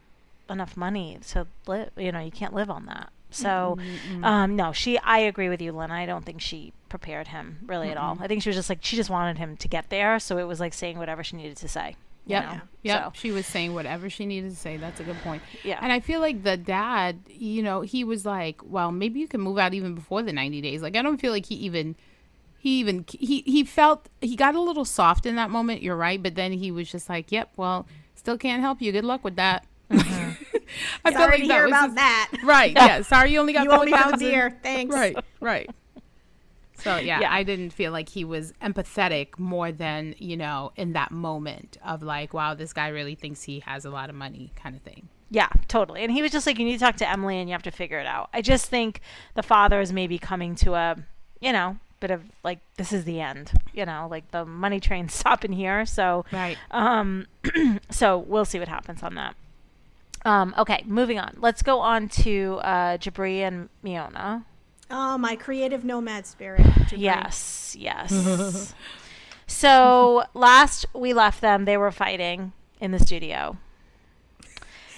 enough money to live. You know, you can't live on that. So, um, no, she. I agree with you, Lynn. I don't think she prepared him really at all. I think she was just like she just wanted him to get there, so it was like saying whatever she needed to say. you Yep. know? Yep. So- She was saying whatever she needed to say. That's a good point. Yeah. And I feel like the dad, you know, he was like, well, maybe you can move out even before the 90 days. Like, I don't feel like he even, he even, he, he felt, he got a little soft in that moment. You're right. But then he was just like, yep, well, still can't help you. Good luck with that. Mm-hmm. <laughs> I feel Sorry like to that hear was about his- that. Right. <laughs> Yeah. Sorry you only got You owe me for the 4,000. beer. Thanks. Right. Right. So yeah, Yeah. I didn't feel like he was empathetic more than you know in that moment of like, wow, this guy really thinks he has a lot of money, kind of thing. Yeah, totally. And he was just like, you need to talk to Emily and you have to figure it out. I just think the father is maybe coming to a, you know, bit of like, this is the end, you know, like the money train's <laughs> stopping here. So, Right. um, <clears throat> so we'll see what happens on that. Um, okay, moving on. Let's go on to uh, Jibri and Miona. Oh, my creative nomad spirit. Jibri. Yes, yes. <laughs> so last we left them, they were fighting in the studio.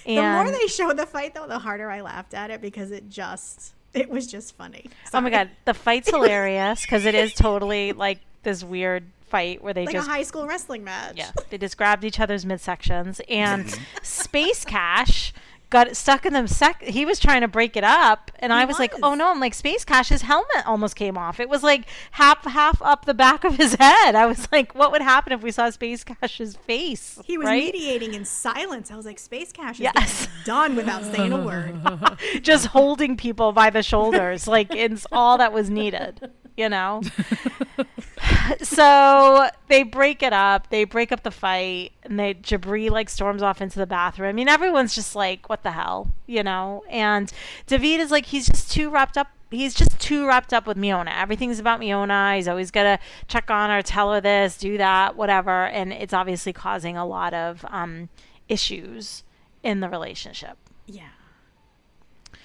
The more they show the fight, though, the harder I laughed at it because it just, it was just funny. Oh my god, the fight's <laughs> hilarious because it is totally like this weird fight where they Like just a high school wrestling match. yeah they just grabbed each other's midsections and mm-hmm. Space Cash got stuck in them sec. He was trying to break it up, and I was, like, oh no! I'm like Space Cash's helmet almost came off. It was like half half up the back of his <laughs> head. I was like, what would happen if we saw Space Cash's face? He was right? mediating in silence. I was like, Space Cash is Yes. <laughs> done without saying a word. <laughs> just holding people by the shoulders like it's all that was needed you know <laughs> so they break it up they break up the fight and they jibri like storms off into the bathroom i mean everyone's just like what the hell you know and david is like he's just too wrapped up he's just too wrapped up with Miona. Everything's about Miona. He's always got to check on her, tell her this, do that, whatever. And it's obviously causing a lot of um, issues in the relationship. Yeah.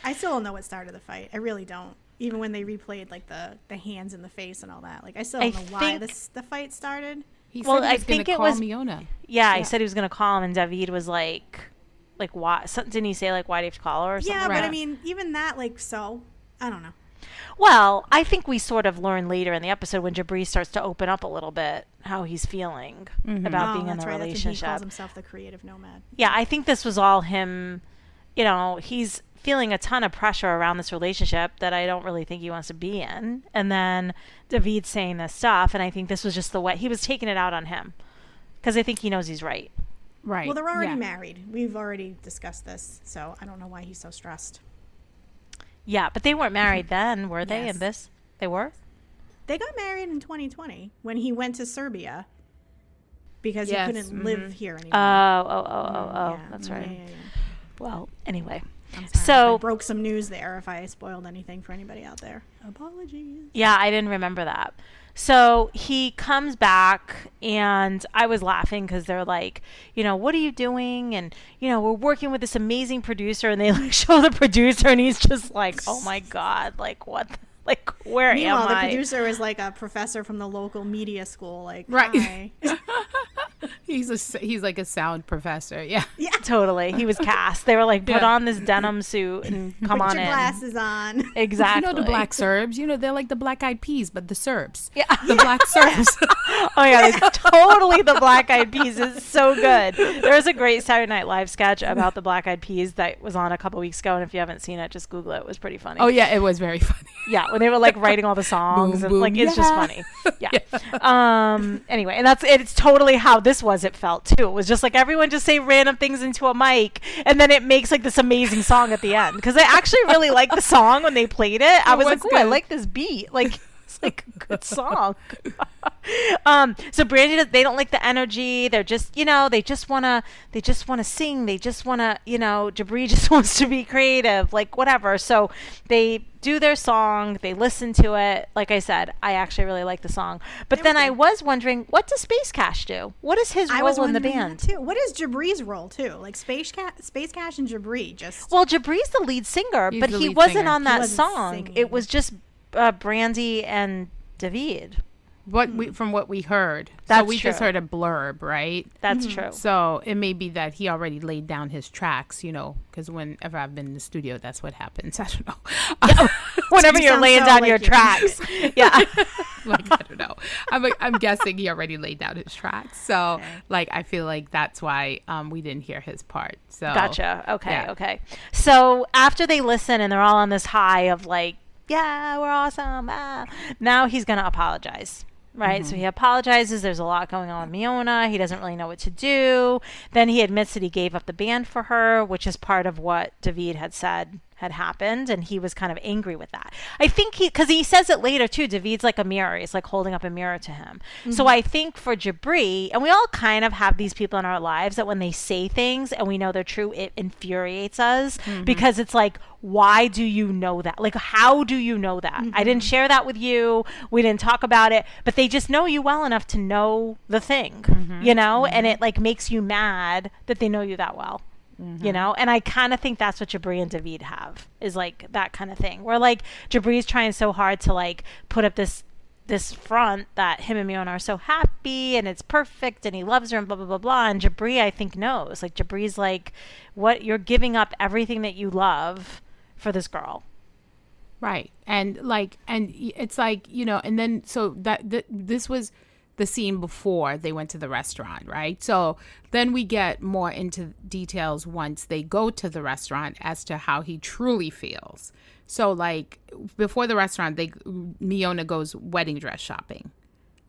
I still don't know what started the fight. I really don't. Even when they replayed like the the hands in the face and all that, like I still don't know why think- this the fight started. He Well, said I he was going think to it was- Miona. Yeah, I Yeah. said he was gonna call him, and David was like, like why? So, didn't he say like why do you have to call her or something? Yeah, like but I mean, even that, like, so I don't know. well, I think we sort of learn later in the episode when Jibri starts to open up a little bit how he's feeling about oh, being in that's the right. That's when he calls himself the creative nomad. yeah, I think this was all him. You know, he's feeling a ton of pressure around this relationship that I don't really think he wants to be in. And then David saying this stuff, and I think this was just the way he was taking it out on him because I think he knows he's right. Right. Well, they're already yeah. married. We've already discussed this, so I don't know why he's so stressed. Yeah, but they weren't <laughs> married then, were they? Yes. In this, they were. They got married in 2020 when he went to Serbia because Yes, he couldn't live mm-hmm. here Oh, anymore. oh, oh, oh, oh. Yeah, That's yeah, right. yeah, yeah. Well, anyway, So broke some news there if I spoiled anything for anybody out there. Apologies. Yeah, I didn't remember that. So he comes back, and I was laughing because they're like, you know, what are you doing? And you know, we're working with this amazing producer, and they like <laughs> show the producer, and he's just like, oh my god, like what? the- Like where Meanwhile, am I? the producer is like a professor from the local media school. Like, Right. <laughs> He's a he's like a sound professor. Yeah. <laughs> yeah, Totally, he was cast. They were like, put Yeah. on this denim suit and <laughs> come put on your in. glasses on. Exactly. <laughs> You know the black Serbs. You know they're like the black eyed peas, but the Serbs. Yeah. The black Serbs. Oh yeah, it's totally the Black Eyed Peas. is so good. There was a great Saturday Night Live sketch about the Black Eyed Peas that was on a couple weeks ago, and if you haven't seen it, just Google it. It was pretty funny. oh yeah, it was very funny. yeah, when they were like writing all the songs Boom, and boom, like it's just yeah. funny. Yeah. Um. Anyway, and that's it's totally how this was. It felt too. It was just like everyone just say random things into a mic, and then it makes like this amazing song at the end. Because I actually really liked the song when they played it. I It was like, was oh, I like this beat. Like. It's like a good song. <laughs> <laughs> um, so Brandy, they don't like the energy. They're just, you know, they just wanna, they just wanna sing. They just wanna, you know, Jibri <laughs> just wants to be creative, like whatever. So they do their song. They listen to it. Like I said, I actually really like the song. But It then was I was wondering, what does Space Cash do? What is his I was role in the band? too. What is Jibri's role too? Like Space Cat, Space Cash, and Jibri just. Well, Jibri's the lead singer, He's but he wasn't singer. on that song. singing. It was just uh, Brandy and David. What we from what we heard. so That's we just heard a blurb, right? That's Mm-hmm. true. So it may be that he already laid down his tracks, you know, because whenever I've been in the studio, that's what happens. <laughs> I don't know. <laughs> Whenever You you're laying so down like your you. tracks, <laughs> yeah. like I don't know. I'm I'm guessing he already laid down his tracks. So Okay. like I feel like that's why um we didn't hear his part. So Gotcha. Okay. yeah. Okay. So after they listen and they're all on this high of like, yeah, we're awesome. Ah. Now he's going to apologize. Right. So mm-hmm. he apologizes. There's a lot going on with Miona. He doesn't really know what to do. Then he admits that he gave up the band for her, which is part of what David had said had happened. And he was kind of angry with that. I think he, because he says it later too, David's like a mirror. He's like holding up a mirror to him. So mm-hmm. I think for Jibri, and we all kind of have these people in our lives that when they say things and we know they're true, it infuriates us mm-hmm. because it's like, why do you know that? Like, how do you know that? I didn't mm-hmm. share that with you. We didn't talk about it, but they just know you well enough to know the thing, you know? And it like makes you mad that they know you that well. You mm-hmm. know, and I kind of think that's what Jibri and David have is like that kind of thing. Where like Jibri's trying so hard to like put up this this front that him and Miona are so happy and it's perfect and he loves her and blah blah blah blah. And Jibri, I think, knows. Like Jibri's like, what you're giving up everything that you love for this girl. Right. And like and it's like, you know, and then so that th- this was the scene before they went to the restaurant, right? So then we get more into details once they go to the restaurant as to how he truly feels. So like before the restaurant, they Miona goes wedding dress shopping,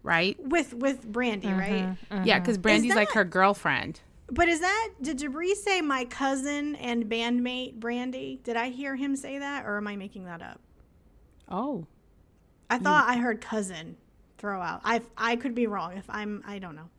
right? with with Brandy, mm-hmm, right? Mm-hmm. Yeah, because Brandy's like her girlfriend. But is that did Jibri say my cousin and bandmate Brandy? Did I hear him say that, or am I making that up? Oh, I thought I heard cousin throw out. I I could be wrong. If I'm, I don't know.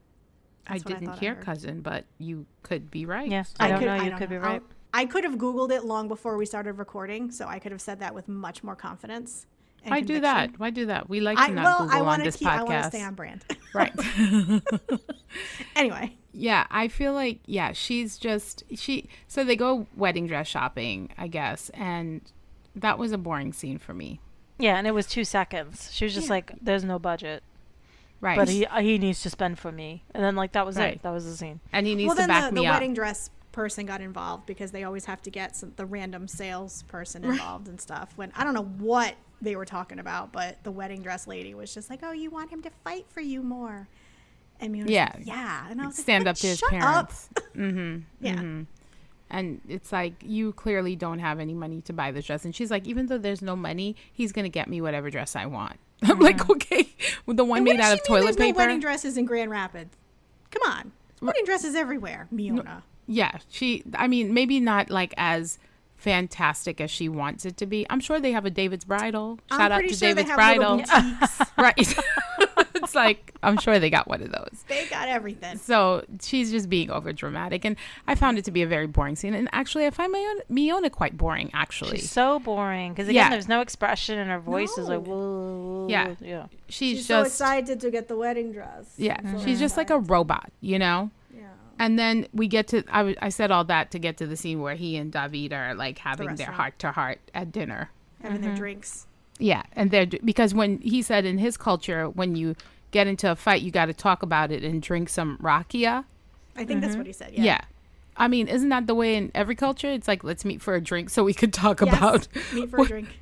I That's I didn't thought I hear heard. cousin, but you could be right. Yeah, I don't know. You could be I'll- right. I could have Googled it long before we started recording, so I could have said that with much more confidence. and Why do that? Why do that? We like to I not well, Google I on want to this keep. I want to podcast. stay on brand. <laughs> Right. <laughs> anyway, Yeah, I feel like yeah, she's just she so they go wedding dress shopping, I guess, and that was a boring scene for me. Yeah, and it was two seconds. She was just Yeah. like, "There's no budget, Right. but he uh, he needs to spend for me," and then like that was Right. it. That was the scene. and he needs well to then back the, me the up. wedding dress person got involved because they always have to get some, the random sales person involved and stuff. When I don't know what they were talking about, but the wedding dress lady was just like, "Oh, you want him to fight for you more." And Miona's Yeah. like, yeah, and I was Stand like, up to his "Shut up." parents. <laughs> mm-hmm. Yeah. Mm-hmm. And it's like you clearly don't have any money to buy this dress, and she's like, even though there's no money, he's gonna get me whatever dress I want. <laughs> I'm like, okay, with the one made out of toilet there's paper. No wedding dresses in Grand Rapids. Come on, wedding dresses everywhere, Miona. Yeah, she. I mean, maybe not like as fantastic as she wants it to be. I'm sure they have a David's Bridal. Shout I'm out to sure David's they have Bridal. <laughs> right. <laughs> it's like I'm sure they got one of those. They got everything. So she's just being over dramatic, and I found it to be a very boring scene. And actually, I find my own Miona quite boring. Actually, She's so boring because again, Yeah. there's no expression and her voice is like whoa. Yeah. yeah. she's, She's so excited to get the wedding dress. yeah, So she's just like a robot, you know. And then we get to I, I said all that to get to the scene where he and David are like having their heart to heart at dinner. Having Mm-hmm. their drinks. Yeah, and they're because when he said in his culture, when you get into a fight, you got to talk about it and drink some rakia. I think that's what he said. Mm-hmm. Yeah. Yeah. I mean, isn't that the way in every culture? It's like let's meet for a drink so we could talk Yes. about meet for a drink. <laughs>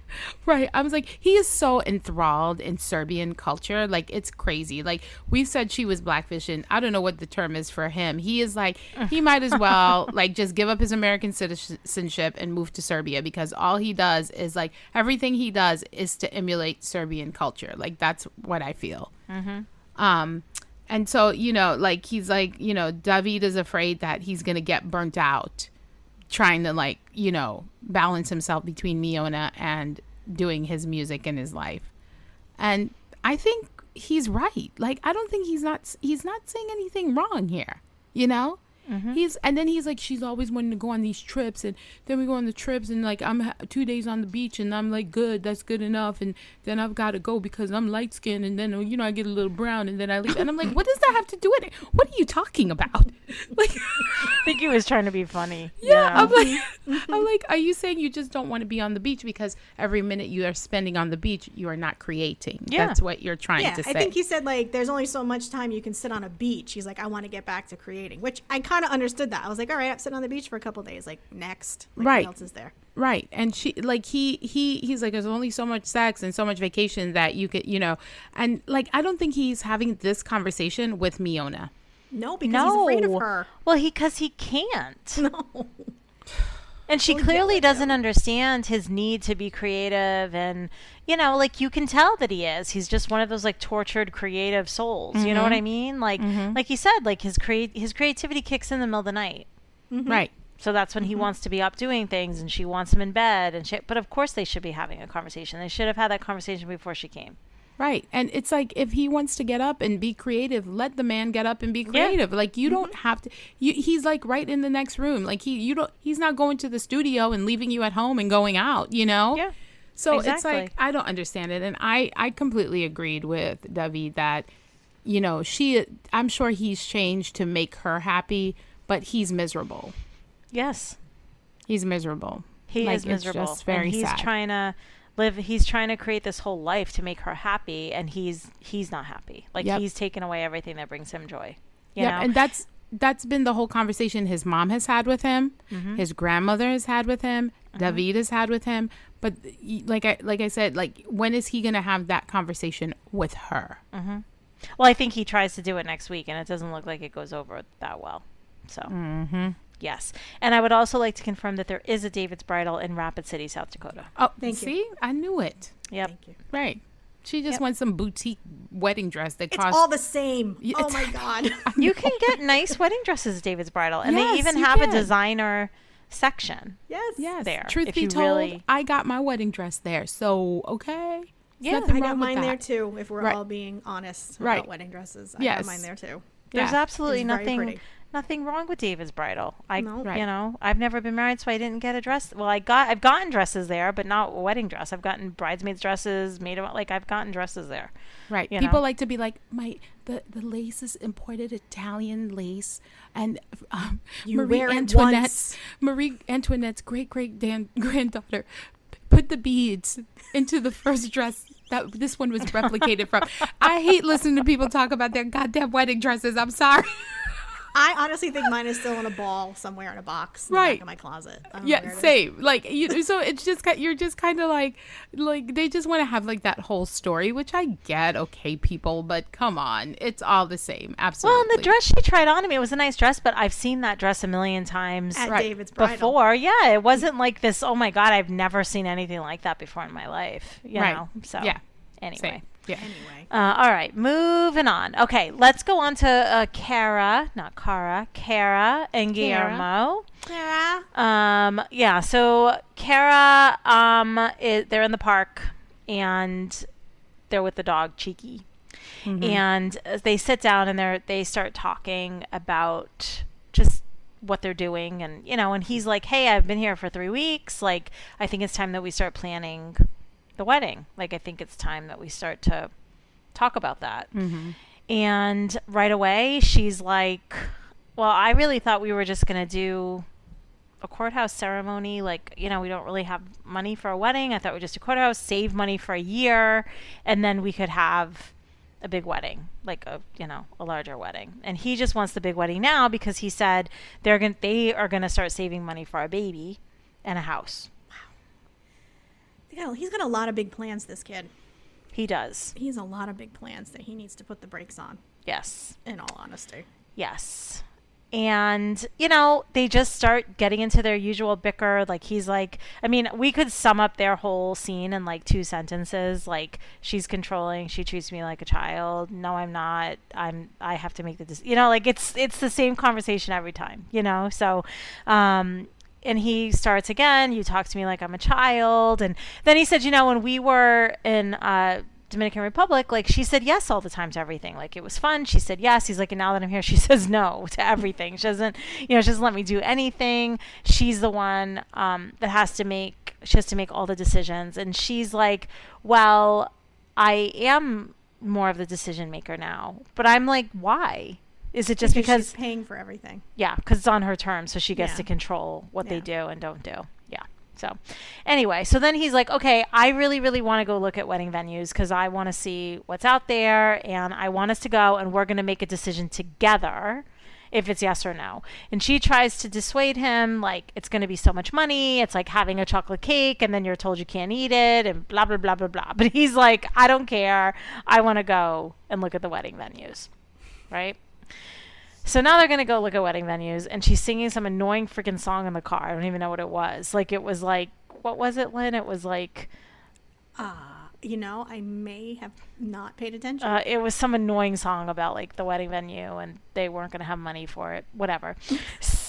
Right. I was like, he is so enthralled in Serbian culture. Like, it's crazy. Like, we said she was blackfish, and I don't know what the term is for him. He is like, he might as well, <laughs> like, just give up his American citizenship and move to Serbia because all he does is, like, everything he does is to emulate Serbian culture. Like, that's what I feel. Um, and so, you know, like, he's like, you know, David is afraid that he's going to get burnt out trying to like you know balance himself between Miona and doing his music and his life. And I think he's right. Like I don't think he's not he's not saying anything wrong here. You know? Mm-hmm. He's and then he's like she's always wanting to go on these trips and then we go on the trips and like I'm ha- 2 days on the beach and I'm like good that's good enough and then I've got to go because I'm light skinned and then you know I get a little brown and then I leave and I'm like what does that have to do with it? What are you talking about? <laughs> Like I think he was trying to be funny. you yeah, know? I'm like, mm-hmm. <laughs> I'm like, are you saying you just don't want to be on the beach because every minute you are spending on the beach, you are not creating? Yeah. That's what you're trying Yeah, to say. I think he said like there's only so much time you can sit on a beach. He's like, I want to get back to creating, which I kind of understood that. I was like, all right, I'm sitting on the beach for a couple days. Like next, like, Right. What else is there? right, and she, like, he, he, he's like, there's only so much sex and so much vacation that you could, you know, and like, I don't think he's having this conversation with Miona. No, because no. he's afraid of her. Well, he because he can't. <laughs> No. And she clearly doesn't understand his need to be creative and you know, like you can tell that he is. He's just one of those like tortured creative souls. You know what mm-hmm. I mean? Like mm-hmm. like you said, like his create his creativity kicks in the middle of the night. Mm-hmm. Right. So that's when he wants to be up doing things and she wants him in bed and shit. But of course they should be having a conversation. They should have had that conversation before she came. Right. And it's like if he wants to get up and be creative, let the man get up and be Yeah. creative. Like you don't mm-hmm. have to you he's like right in the next room. Like he you don't he's not going to the studio and leaving you at home and going out, you know? Yeah. So it's like I don't understand it and I I completely agreed with David that you know, she I'm sure he's changed to make her happy, but he's miserable. Yes. He's miserable. He Like, is miserable. just very and he's sad. trying to live he's trying to create this whole life to make her happy and he's he's not happy. Like Yep. he's taken away everything that brings him joy. You yeah, know? and that's that's been the whole conversation his mom has had with him, Mm-hmm. his grandmother has had with him, David has had with him. But like I like I said, like when is he gonna have that conversation with her? Well, I think he tries to do it next week, and it doesn't look like it goes over that well. So, Mm-hmm. Yes. And I would also like to confirm that there is a David's Bridal in Rapid City, South Dakota. Oh, Thank you. see, I knew it. Yep. Thank you. Right. She just Yep. wants some boutique wedding dress that It's costs. all the same. Yeah, oh my <laughs> god. You can get nice wedding dresses at David's Bridal, and Yes, they even you have a designer section. yes. yes. there, Truth be told, really- I got my wedding dress there. So okay. Yeah, nothing I got mine there too. If we're Right. all being honest Right. about wedding dresses, I Yes. got mine there too. There's Yeah. absolutely It's nothing pretty. Nothing wrong with David's Bridal. I No. Right. you know, I've never been married so I didn't get a dress. Well, I got I've gotten dresses there, but not a wedding dress. I've gotten bridesmaids dresses, made of like I've gotten dresses there. Right. you People know? like to be like, my the the lace is imported Italian lace, and um, You Marie wear Antoinette's once. Marie Antoinette's great great dan- <laughs> granddaughter put the beads into the first dress that this one was replicated from. <laughs> I hate listening to people talk about their goddamn wedding dresses. I'm sorry. <laughs> I honestly think mine is still in a ball somewhere in a box in the Right. back of my closet. I yeah, where it is. same. Like you, so it's just you're just kind of like like they just want to have like that whole story, which I get. Okay, people, but come on, it's all the same. Absolutely. Well, and the dress she tried on to me it was a nice dress, but I've seen that dress a million times At Right. David's bridal. before. Yeah, it wasn't like this. Oh my god, I've never seen anything like that before in my life. You Right. know. So Yeah. Anyway. Same. Yeah. Anyway, Uh, all right, moving on. Okay, let's go on to uh, Kara, not Cara, Kara and Guillermo. Sarah. Um, yeah, so Kara, um, i they're in the park and they're with the dog Cheeky, And uh, they sit down and they they start talking about just what they're doing and you know and he's like hey i've been here for three weeks like i think it's time that we start planning the wedding. Like i think it's time that we start to talk about that. Mm-hmm. And right away she's like well i really thought we were just going to do a courthouse ceremony. Like you know we don't really have money for a wedding. I thought we'd just do courthouse save money for a year and then we could have a big wedding like a you know a larger wedding. And he just wants the big wedding now because he said they're going they are going to start saving money for a baby and a house Got- He's got a lot of big plans, this kid. he does He has a lot of big plans that he needs to put the brakes on, yes in all honesty. Yes. And, you know, they just start getting into their usual bicker. Like, he's like, I mean, we could sum up their whole scene in like two sentences. Like, she's controlling. She treats me like a child. No, I'm not. I'm, I have to make the, dec-. you know, like it's, it's the same conversation every time, you know? So, um, and he starts again, you talk to me like I'm a child. And then he said, you know, when we were in, uh, Dominican Republic, like she said yes all the time to everything. Like it was fun. She said yes. He's like, and now that I'm here, she <laughs> says no to everything. She doesn't, you know, she doesn't let me do anything. She's the one um, that has to make. She has to make all the decisions, and she's like, well, I am more of the decision maker now. But I'm like, why? Is it just because? she's paying for everything. Yeah, because it's on her terms, so she gets Yeah. to control what they do and don't do. Yeah. So, anyway, so then he's like, okay, I really, really want to go look at wedding venues because I want to see what's out there and I want us to go and we're going to make a decision together if it's yes or no. And she tries to dissuade him, like, it's going to be so much money. It's like having a chocolate cake and then you're told you can't eat it and blah, blah, blah, blah, blah. <laughs> But he's like, I don't care. I want to go and look at the wedding venues. Right? So now they're gonna go look at wedding venues, and she's singing some annoying freaking song in the car. I don't even know what it was. Like it was like, what was it, Lynn? It was like, Uh, you know, I may have not paid attention. uh, it was some annoying song about like the wedding venue, and they weren't gonna have money for it. Whatever. <laughs>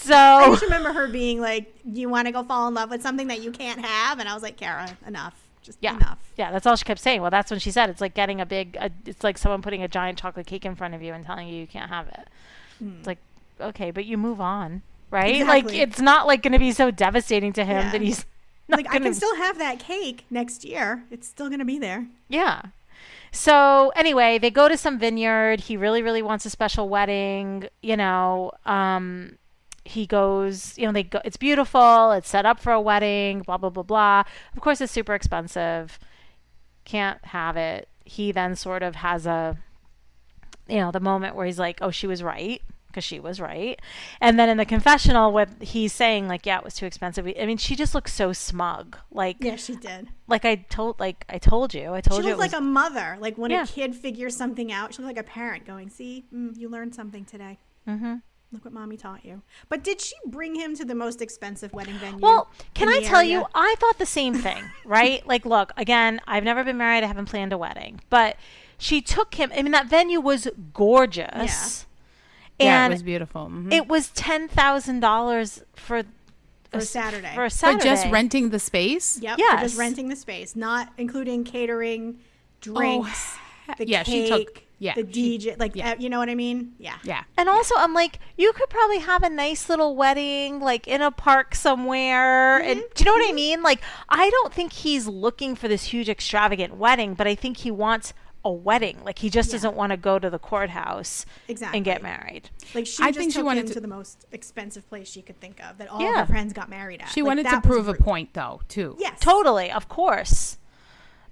So I just remember her being like, "You want to go fall in love with something that you can't have," and I was like, "Kara, enough, just yeah, enough." yeah, that's all she kept saying. Well, that's when she said it's like getting a big. It's like someone putting a giant chocolate cake in front of you and telling you you can't have it. It's like, okay, but you move on, right? Like it's not like gonna be so devastating to him Yeah. that he's. <laughs> Not Like I gonna can still have that cake next year. It's still gonna be there. Yeah. So anyway, they go to some vineyard. He really, really wants a special wedding. You know, um, he goes. You know, they go. It's beautiful. It's set up for a wedding. Blah blah blah blah. Of course, it's super expensive. Can't have it. He then sort of has a, you know, the moment where he's like, "Oh, she was right." Because she was right, and then in the confessional, with he's saying like, "Yeah, it was too expensive." I mean, she just looks so smug. Like, Yeah, she did. like I told, like I told you, I told She you, She looked like was- a mother. Like when Yeah. a kid figures something out, she looked like a parent going, "See, mm, you learned something today. Mm-hmm. Look what mommy taught you." But did she bring him to the most expensive wedding venue? Well, can I tell area? you, I thought the same thing, right? Like, look, again, I've never been married, I haven't planned a wedding, but she took him. I mean, that venue was gorgeous, yeah, and it was beautiful. Mhm. it was ten thousand dollars for For a a s- Saturday. For a Saturday For just renting the space. Yep. for Yes. just renting the space, not including catering, drinks, the yeah, cake, she took- yeah, the she- DJ. like, yeah. uh, you know what I mean? Yeah. Yeah. And also, I'm like, you could probably have a nice little wedding, like in a park somewhere. And Mm-hmm. do you know what I mean? Like, I don't think he's looking for this huge, extravagant wedding, but I think he wants a wedding. Like, he just Yeah. doesn't want to go to the courthouse Exactly. and get married. Like she I just think she took wanted him to- to the most expensive place she could think of that all Yeah. her friends got married at. She Like, wanted to prove a rude. point, though, too. Yes. Totally, of course.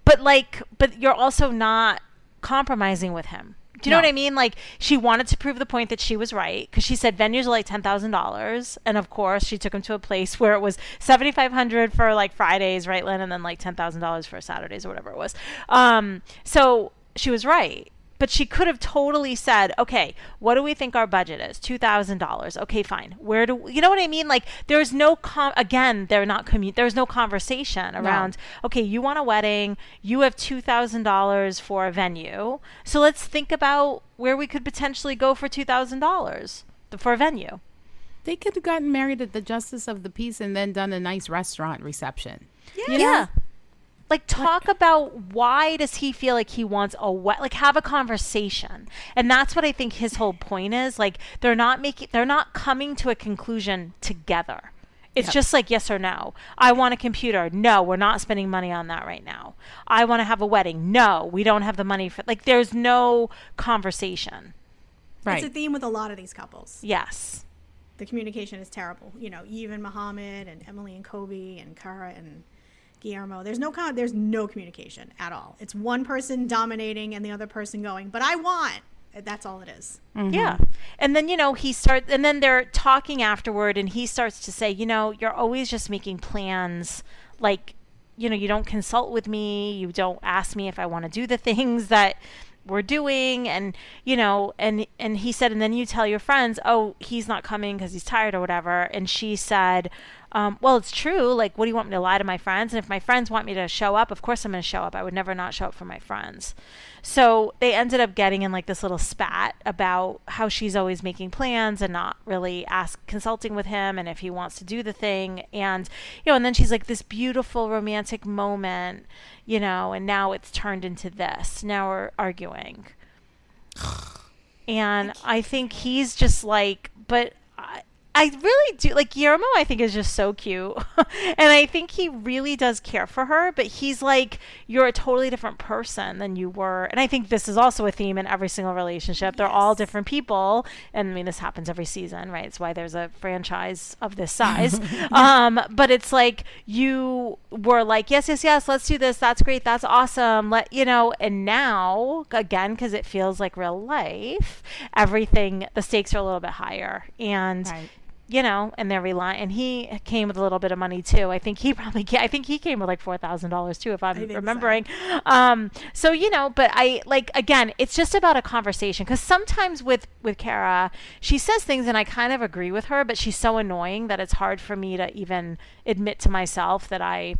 But like, but you're also not compromising with him. Do you know what I mean? Like, she wanted to prove the point that she was right because she said venues are like ten thousand dollars, and of course, she took him to a place <laughs> where it was seventy five hundred for like Fridays, right, Lynn, and then like ten thousand dollars for Saturdays or whatever it was. Um, so she was right. But she could have totally said, "Okay, what do we think our budget is? Two thousand dollars. Okay, fine. Where do you know what I mean? Like, there's no com. Again, they're not commu- There's no conversation around. Okay, you want a wedding. You have two thousand dollars for a venue. So let's think about where we could potentially go for two thousand dollars for a venue. They could have gotten married at the Justice of the Peace and then done a nice restaurant reception. Yeah. You know? Yeah. Like talk about why does he feel like he wants a wet like have a conversation and that's what i think his whole point is like they're not making they're not coming to a conclusion together it's Yep. just like yes or no i want a computer no we're not spending money on that right now i want to have a wedding no we don't have the money for like there's no conversation Right. It's a theme with a lot of these couples. yes The communication is terrible. You know, Yve and Muhammad and Emily and Kobe and Kara and Guillermo. There's no con- there's no communication at all. It's one person dominating and the other person going, "But I want." That's all it is. Mm-hmm. Yeah. And then, you know, he starts, and then they're talking afterward, and he starts to say, you know, you're always just making plans. Like, you know, you don't consult with me. You don't ask me if I want to do the <laughs> things that we're doing. And, you know, and, and he said, and then you tell your friends, oh, he's not coming because he's tired or whatever. And she said, um, well, it's true. Like, what do you want me to lie to my friends? And if my friends want me to show up, of course I'm going to show up. I would never not show up for my friends. So they ended up getting in like this little spat about how she's always making plans and not really ask consulting with him and if he wants to do the thing. And, you know, and then she's like this beautiful romantic moment, you know, and now it's turned into this. Now we're arguing. <sighs> And I think he's just like, but I, really do like Guillermo. I think is just so cute, <laughs> and I think he really does care for her. But he's like, you're a totally different person than you were, and I think this is also a theme in every single relationship. They're all different people, and I mean this happens every season, right? It's why there's a franchise of this <laughs> size. um, but it's like you were like, yes, yes, yes, let's do this. That's great. That's awesome. Let you know. And now again, because it feels like real life, everything the stakes are a little bit higher, and Right. You know, and they're relying. And he came with a little bit of money too. I think he probably, I think he came with like four thousand dollars too, if I'm think so. remembering. Um, so you know, but I like again, it's just about a conversation because sometimes with with Kara, she says things and I kind of agree with her, but she's so annoying that it's hard for me to even admit to myself that I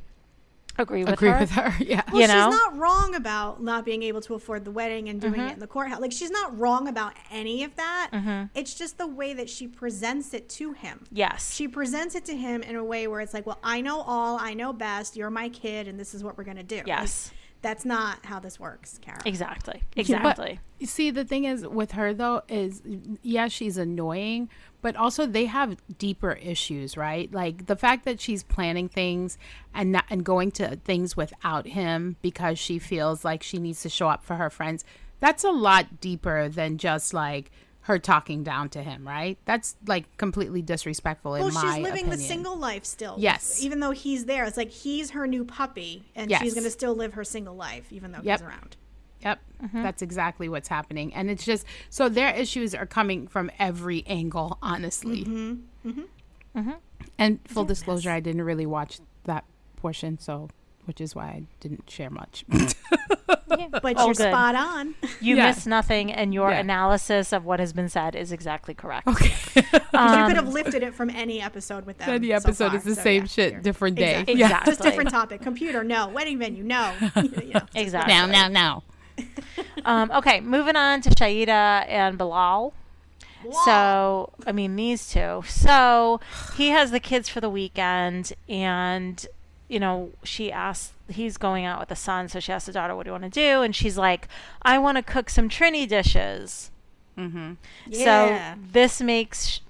agree with Agree her. with her. <laughs> Yeah. Well, You know? she's not wrong about not being able to afford the wedding and doing Mm-hmm. it in the courthouse. Like she's not wrong about any of that. It's just the way that she presents it to him. Yes. She presents it to him in a way where it's like, "Well, I know all, I know best. You're my kid, and this is what we're gonna do." Like, Yes. That's not how this works, Kara. exactly. But Exactly. you see, the thing is with her though is yeah, she's annoying, but also they have deeper issues, right? Like the fact that she's planning things and not, and going to things without him because she feels like she needs to show up for her friends. That's a lot deeper than just like her talking down to him, right? That's like completely disrespectful in Well, my she's living the single life still. Yes. Even though he's there, it's like he's her new puppy, and Yes. she's gonna still live her single life, even though Yep. he's around. Yep. Mm-hmm. That's exactly what's happening. And it's just so their issues are coming from every angle, honestly. Mm-hmm. And full disclosure, I didn't really watch that portion, so which is why I didn't share much. <laughs> <laughs> But All you're good. spot on. You Yeah. miss nothing, and your Yeah. analysis of what has been said is exactly correct. Okay. <laughs> Um, you could have lifted it from any episode with them. Then the so episode far. is the So, same yeah, shit, you're- different day. Exactly. Yeah. Exactly. Just different topic. Computer, no. Wedding venue, no. you know. Exactly. Now, now, now. Um, okay, moving on to Shaida and Bilal. So, I mean, these two. So, he has the kids for the weekend, and, you know, she asks, he's going out with the son, so she asks the daughter, What do you want to do? And she's like, I want to cook some Trini dishes. Mm-hmm. Yeah. So, this makes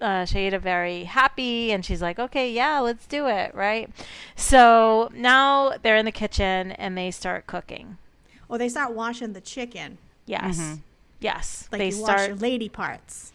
uh, Shaida very happy, and she's like, Okay, yeah, let's do it, right? So, now they're in the kitchen and they start cooking. Or they start washing the chicken. Yes. Mm-hmm. Yes. Like they you start wash your lady parts.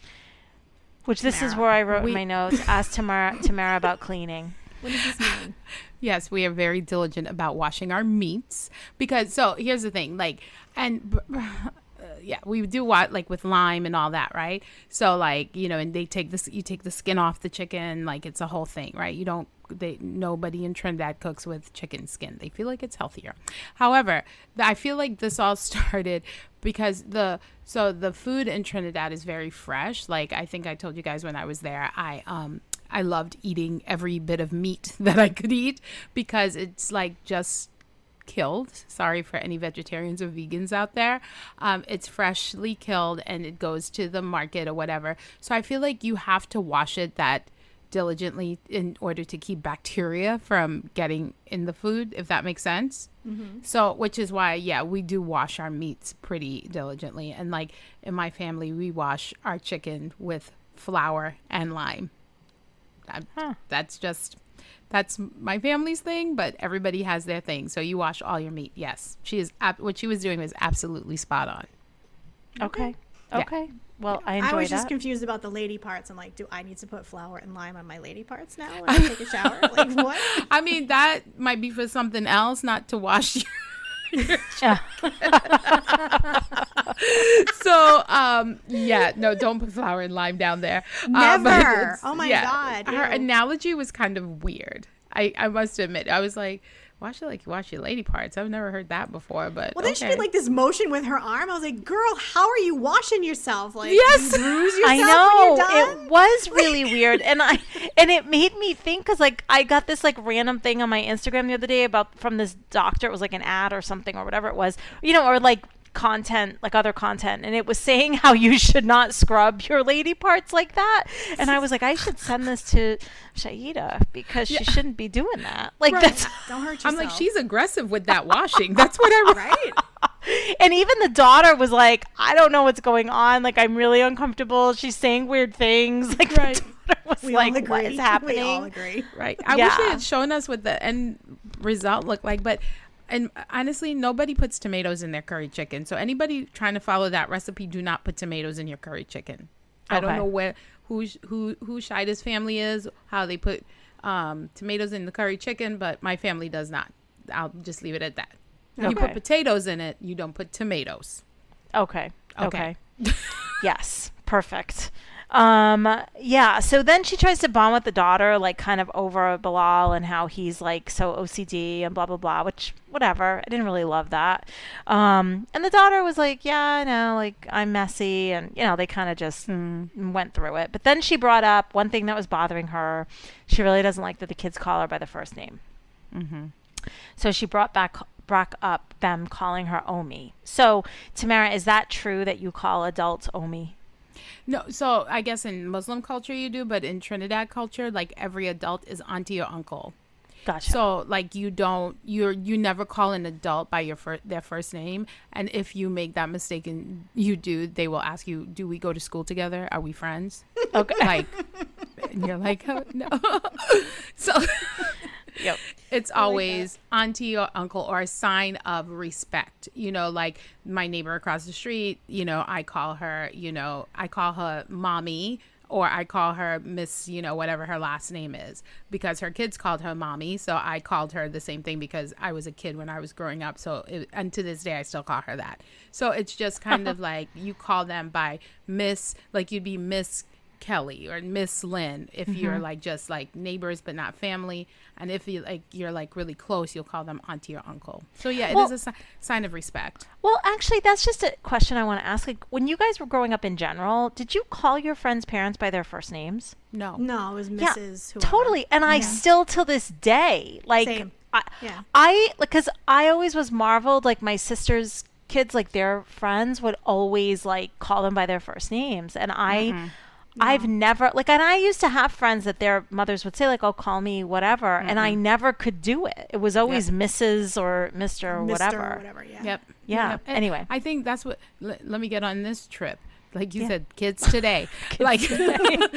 Which this is where I wrote We- in my notes. Ask Tamara, Tamara about cleaning. What does this mean? <laughs> Yes, we are very diligent about washing our meats because so here's the thing, like and <sighs> uh, yeah, we do what like with lime and all that, right? So like you know, and they take this, you take the skin off the chicken, like it's a whole thing, right? You don't, they nobody in Trinidad cooks with chicken skin. They feel like it's healthier. However, I feel like this all <laughs> started because the so the food in Trinidad is very fresh. Like I think I told you guys when I was there, I um I loved eating every bit of meat <laughs> that I could eat because it's like just killed. Sorry for any vegetarians or vegans out there. Um, it's freshly killed and it goes to the market or whatever. So I feel like you have to wash it that diligently in order to keep bacteria from getting in the food, if that makes sense. So, which is why, yeah, we do wash our meats pretty diligently. And like in my family, we wash our chicken with flour and lime. That- Huh. That's just, that's my family's thing, but everybody has their thing. So you wash all your meat. Yes. She is, what she was doing was absolutely spot on. Mm-hmm. Okay. Yeah. Okay. Well, I I enjoy was just confused about the lady parts. I'm like, do I need to put flour and lime on my lady parts now when <laughs> I take a shower? Like what? I mean, that might be for something else, not to wash <laughs> your. Yeah. <laughs> so, um, yeah, no, don't put flour and lime down there. Uh, Never. it's- Oh my God, Her ew. analogy was kind of weird. I, I must admit, I was like, wash it like you wash your lady parts. I've never heard that before, but Well, then okay. she did like this motion with her arm. I was like, girl, how are you washing yourself? Like, Yes. you bruise <laughs> yourself I know when you're done? it was <laughs> really weird, and I and it made me think because like I got this like random thing on my Instagram the other day about from this doctor. It was like an ad or something or whatever it was, you know, or like content like other content and it was saying how you should not scrub your lady parts like that and i was like i should send this to shaida because she shouldn't be doing that like Right. that's Don't hurt yourself. I'm like, she's aggressive with that washing. That's what I right. <laughs> and even the daughter was like, I don't know what's going on. Like, I'm really uncomfortable. She's saying weird things. <laughs> Like, Right. the daughter was We like, all agree. what is happening? <laughs> We all agree. Right. I wish they had shown us what the end result looked like, but and honestly, nobody puts tomatoes in their curry chicken. So anybody trying to follow that recipe, do not put tomatoes in your curry chicken. I don't know where who who who Shaida's family is, how they put um, tomatoes in the curry chicken, but my family does not. I'll just leave it at that. You put potatoes in it, you don't put tomatoes. Okay. Okay. Okay. <laughs> yes. Perfect. Um, yeah. So then she tries to bond with the daughter, like kind of over Bilal and how he's like so OCD and blah blah blah. Which whatever. I didn't really love that. Um, and the daughter was like, "Yeah, I know. Like I'm messy," and you know they kind of just mm, went through it. But then she brought up one thing that was bothering her. She really doesn't like that the kids call her by the first name. Mm-hmm. So she brought back brought up them calling her Omi. So Tamara, is that true that you call adults Omi? No, so I guess in Muslim culture you do, but in Trinidad culture, like every adult is auntie or uncle. Gotcha. So like you don't you're you never call an adult by your their first name, and if you make that mistake and you do, they will ask you, "Do we go to school together? Are we friends?" okay. Like, and you're like, oh, "No." <laughs> so yep. it's always auntie or uncle or a sign of respect. You know, like my neighbor across the street, you know, I call her, you know, I call her mommy or I call her Miss, you know, whatever her last name is because her kids called her mommy. So I called her the same thing because I was a kid when I was growing up. So, it, and to this day, I still call her that. So it's just kind <laughs> of like you call them by Miss, like you'd be Miss Kelly or Miss Lynn if you're mm-hmm. like just like neighbors but not family, and if you like you're like really close, you'll call them auntie or uncle. So yeah, it is Well- a si- sign of respect. Well, actually, that's just a question I want to ask. Like, when you guys were growing up in general, did you call your friends' parents by their first names? No, No, it was Yeah, Mrs. whoever. Totally. And I still, till this day, like, Same. I, Yeah. I, because I always was marveled, like, my sister's kids, like, their friends would always, like, call them by their first names. And I, mm-hmm. I've never, like, and I used to have friends that their mothers would say, like, oh, call me whatever. And I never could do it. It was always Mrs. or Mr. or Mr. whatever. or whatever. Yeah. Yep. Yeah, Yep. Anyway. I think that's what. L- let me get on this trip. Like you Yeah. said, kids today, <laughs> <laughs> like kids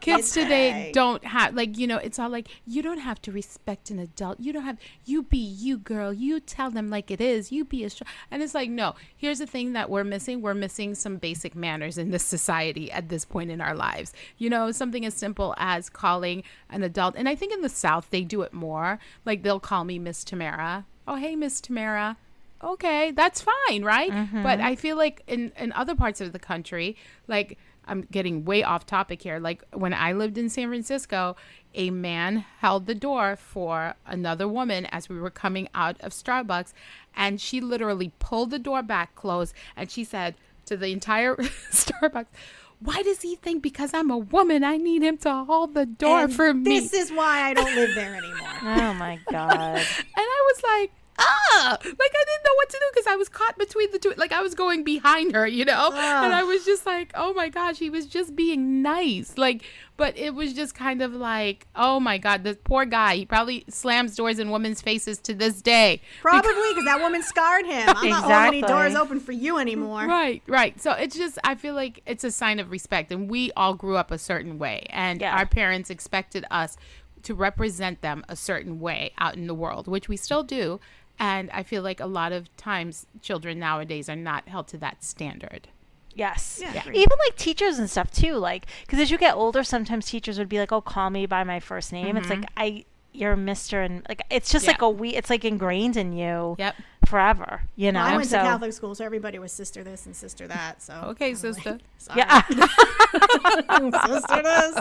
Kids today today. don't have like you know. It's all like you don't have to respect an adult. You don't have. You be you, girl. You tell them like it is. You be a. Str-. And it's like no. Here's the thing that we're missing. We're missing some basic manners in this society at this point in our lives. You know, something as simple as calling an adult. And I think in the South they do it more. Like they'll call me Miss Tamara. Oh hey, Miss Tamara okay, that's fine, right? But mm-hmm. I feel like in in other parts of the country, like I'm getting way off topic here. Like when I lived in San Francisco, a man held the door for another woman as we were coming out of Starbucks, and she literally pulled the door back closed, and she said to the entire <laughs> Starbucks. Why does he think because I'm a woman I need him to hold the door And for me? This is why I don't live there anymore. <laughs> Oh my God. <laughs> And I was like, ah, like I didn't know what to do because I was caught between the two. Like I was going behind her, you know, and I was just like, oh my gosh, he was just being nice, like. But it was just kind of like, oh my god, this poor guy. He probably slams doors in women's faces to this day. Probably because that woman scarred him. I'm not holding any doors open for you anymore. Right, right. So it's just I feel like it's a sign of respect and we all grew up a certain way and Yeah. our parents expected us to represent them a certain way out in the world, which we still do. And I feel like a lot of times children nowadays are not held to that standard. Yes. Yeah, agreed. Even like teachers and stuff too. Like, because as you get older, sometimes teachers would be like, "Oh, call me by my first name." It's mm-hmm. like I, you're Mister, and like it's just like a we. It's like ingrained in you Yep. Forever. You know. Well, I went so to Catholic school, so everybody was sister this and sister that. So <laughs> Okay, I'm sister. like, sorry. yeah. <laughs> sister this.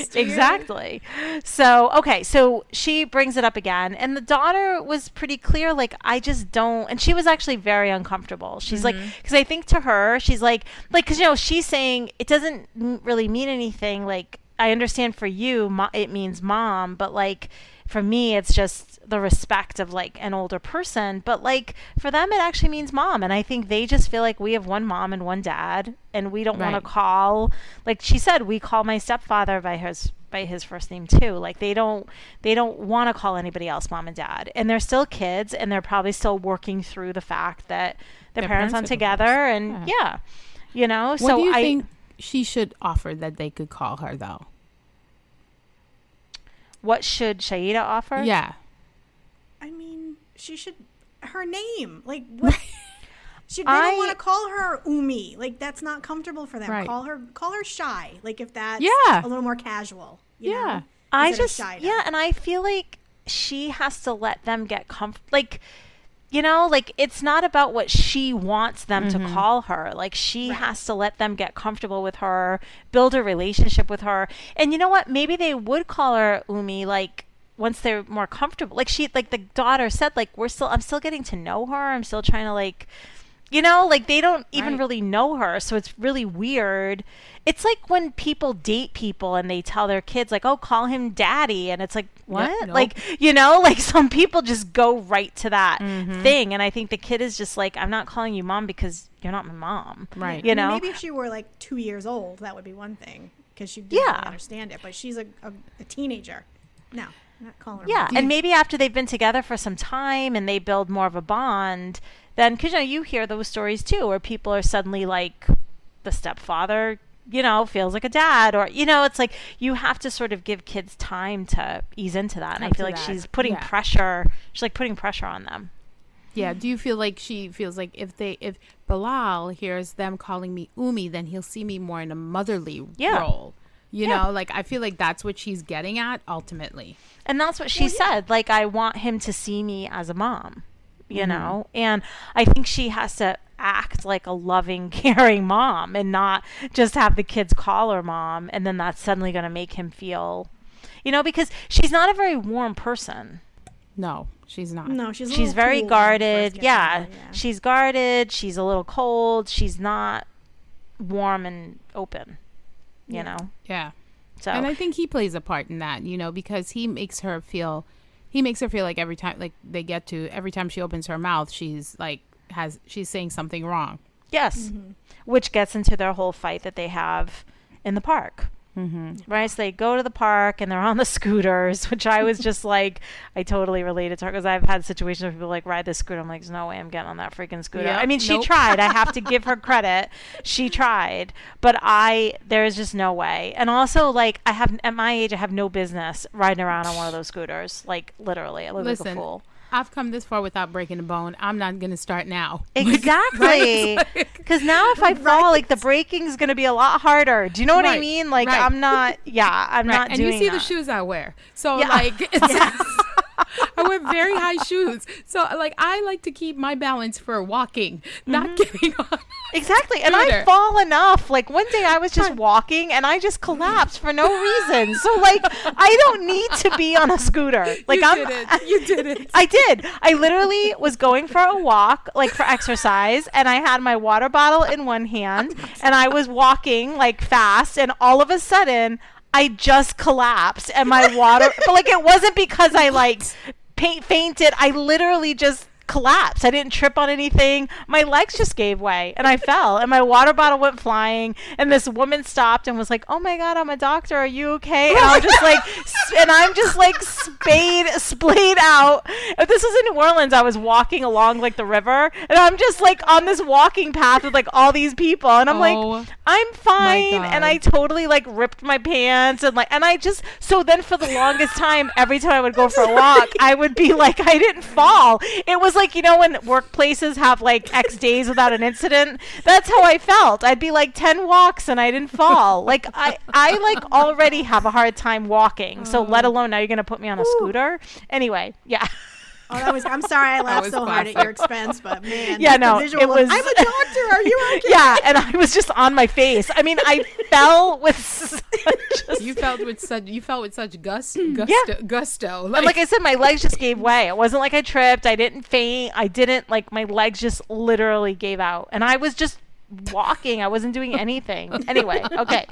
Sister you. exactly. So, okay, so she brings it up again, and the daughter was pretty clear, like, I just don't, and she was actually very uncomfortable. She's like, mm-hmm. because I think to her, she's like, like, because, you know, she's saying it doesn't really mean anything. Like, I understand for you, mo- it means mom, but like, for me, it's just the respect of like an older person. But like, for them, it actually means mom. And I think they just feel like we have one mom and one dad, and we don't want to call, like she said, we call my stepfather by his by his first name too. Like they don't they don't want to call anybody else mom and dad. And they're still kids and they're probably still working through the fact that their Their parents parents aren't together and Yeah. yeah. You know, what so do you I think she should offer that they could call her though? what should Shaida offer? Yeah. I mean, she should her name. Like <laughs> what? She, they I- don't want to call her Umi. Like that's not comfortable for them. Right. Call her call her shy. Like if that's Yeah. a little more casual. you Yeah. know, I just Shaida. yeah, and I feel like she has to let them get comfortable. Like, you know, like it's not about what she wants them to mm-hmm. call her. Like she Right. has to let them get comfortable with her, build a relationship with her. And you know what? Maybe they would call her Umi like once they're more comfortable. Like she like the daughter said like we're still I'm still getting to know her. I'm still trying to like you know, like they don't even Right. really know her, so it's really weird. It's like when people date people and they tell their kids like, "Oh, call him daddy." And it's like, "What?" nope. Like, you know, <laughs> like some people just go right to that Mm-hmm. thing, and I think the kid is just like, "I'm not calling you mom because you're not my mom." Right. You I mean, know? maybe if she were like two years old, that would be one thing because she didn't Yeah. understand it. But she's a, a, a teenager. No, I'm not calling her. Yeah, mom. and maybe after they've been together for some time and they build more of a bond, then because you know you hear those stories too, where people are suddenly like the stepfather, you know, feels like a dad, or you know, it's like you have to sort of give kids time to ease into that. And I feel like that. she's putting Yeah. pressure. She's like putting pressure on them. Yeah. Do you feel like she feels like if they if Bilal hears them calling me Umi, then he'll see me more in a motherly Yeah. role. You Yeah. know, like I feel like that's what she's getting at ultimately. And that's what she said. Like, I want him to see me as a mom, you Mm-hmm. know? And I think she has to act like a loving, <laughs> caring mom and not just have the kids call her mom. And then that's suddenly going to make him feel, you know, because she's not a very warm person. No, she's not. no, she's a She's very cool when you first guarded. Yeah. her, yeah. She's guarded. She's a little cold. She's not warm and open, you Yeah. know? Yeah. So, And I think he plays a part in that, you know, because he makes her feel he makes her feel like every time like they get to every time she opens her mouth, she's like has she's saying something wrong. Yes. Mm-hmm. Which gets into their whole fight that they have in the park. Mm-hmm. Right? So they go to the park and they're on the <laughs> scooters, which I was just like, I totally related to her because I've had situations where people like ride the scooter. I'm like, there's no way I'm getting on that freaking scooter. Yep. I mean, she Nope. tried. I have to <laughs> give her credit. She tried. But I, there is just no way. And also, like, I have, at my age, I have no business riding around on one of those scooters. Like, literally. I look like a fool. I've come this far without breaking a bone. I'm not gonna start now. <laughs> Exactly. Because <laughs> now if I fall, like the braking's gonna be a lot harder. Do you know what I mean? Like right. I'm not. Yeah, I'm Right, not and you see that. the shoes I wear. So Yeah. like <laughs> it's I wear very high shoes. So like I like to keep my balance for walking, not mm-hmm. getting on. Exactly. And I fall enough. Like one day I was just walking and I just collapsed for no <laughs> reason. So like I don't need to be on a scooter. Like you I'm did it. You <laughs> did it. I did. I literally was going for a walk, like for exercise, and I had my water bottle in one hand, <laughs> and I was walking like fast, and all of a sudden, I just collapsed, and my water, but like it wasn't because I like pa- fainted. I literally just collapsed. I didn't trip on anything. My legs just gave way and I fell and my water bottle went flying and this woman stopped and was like, "Oh my god, I'm a doctor. Are you okay?" And I'm just like and I'm just like spayed splayed out. If this was in New Orleans, I was walking along like the river and I'm just like on this walking path with like all these people and I'm Oh like I'm fine and I totally like ripped my pants and like and I just so then for the longest time every time I would go for a walk <laughs> I would be like I didn't fall. It was like you know when workplaces have like X days without an incident. That's how I felt. I'd be like 10 walks and I didn't fall. Like I I like already have a hard time walking. So let oh. alone now you're to put me on a scooter. Anyway, yeah. Oh, that was. I'm sorry, I laughed was so hard at your expense, but <laughs> man, Yeah, no, visual it of, was- I'm a doctor. Are you <laughs> okay? yeah, and I was just on my face. I mean, I <laughs> fell with such just You felt with such you felt with such gust, gusto, Yeah. gusto. And like I said, my legs just gave way. It wasn't like I tripped. I didn't faint. I didn't like my legs just literally gave out, and I was just walking. I wasn't doing anything. anyway, okay,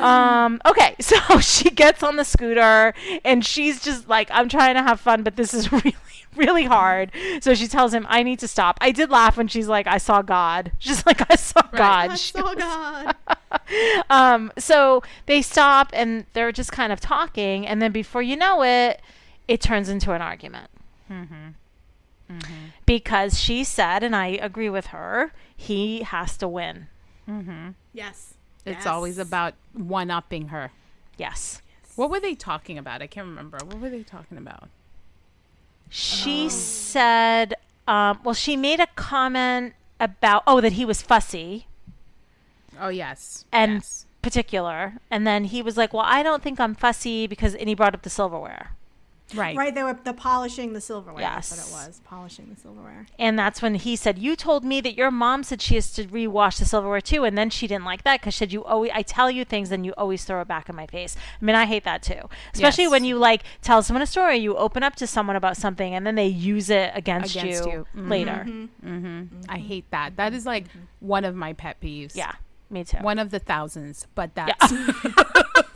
um, okay. So she gets on the scooter, and she's just like, "I'm trying to have fun, but this is really." <laughs> Really hard. So she tells him, I need to stop. I did laugh when she's like, I saw God. <laughs> She's like, I saw God. I She saw God. <laughs> um, so they stop and they're just kind of talking, and then before you know it, it turns into an argument. Mm-hmm. Mm-hmm. Because she said, and I agree with her, he has to win. Mm-hmm. Yes. it's Yes. always about one upping her. Yes. What were they talking about? I can't remember. What were they talking about? She said, um, well, she made a comment about, oh, that he was fussy. Oh yes. And yes. particular and then he was like well i don't think i'm fussy because and he brought up the silverware right. Right, they were the polishing the silverware. That's Yes. what it was. Polishing the silverware. And that's when he said, "You told me that your mom said she has to rewash the silverware too, and then she didn't like that because she said you always I tell you things and you always throw it back in my face. I mean, I hate that too, especially Yes. when you like tell someone a story, you open up to someone about something, and then they use it against, Against you, you. Mhm. later. Mm-hmm. I hate that. That is like one of my pet peeves. Yeah, me too. One of the thousands, but that's <laughs> <laughs>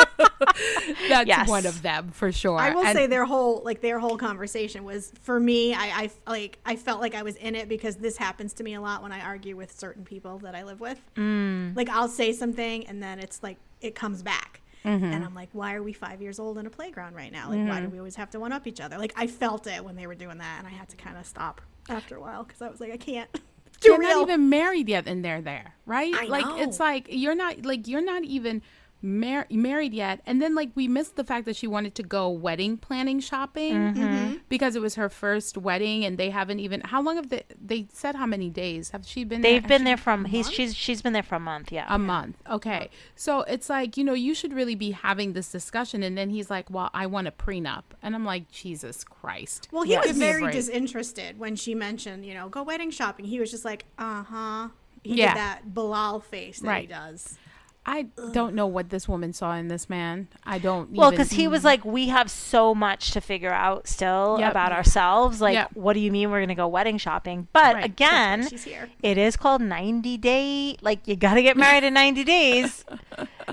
that's Yes. one of them for sure. I will And- say their whole like their whole conversation was for me. I, I like I felt like I was in it because this happens to me a lot when I argue with certain people that I live with. Mm. Like I'll say something and then it's like it comes back. Mm-hmm. And I'm like, why are we five years old in a playground right now? Like, why do we always have to one up each other? Like, I felt it when they were doing that, and I had to kind of stop after a while because I was like, I can't. <laughs> You're real. not even married yet and they're there right I like know. it's like you're not like you're not even mar- married yet and then like we missed the fact that she wanted to go wedding planning shopping Mm-hmm. because it was her first wedding and they haven't even how long have they they said how many days have she been there? They've there? been there from he's she's she's been there for a month. Yeah, a month okay so it's like you know you should really be having this discussion and then he's like well i want a prenup and i'm like jesus christ Well, he Yes. was Give me a very break. disinterested when she mentioned, you know, go wedding shopping. He was just like, uh huh. He Yeah. did that Bilal face that he does. I don't know what this woman saw in this man i don't Well, because he was like, we have so much to figure out still Yep. about ourselves. Like, Yep. what do you mean we're gonna go wedding shopping? But Right. again, it is called 90 day like you got to get married in 90 days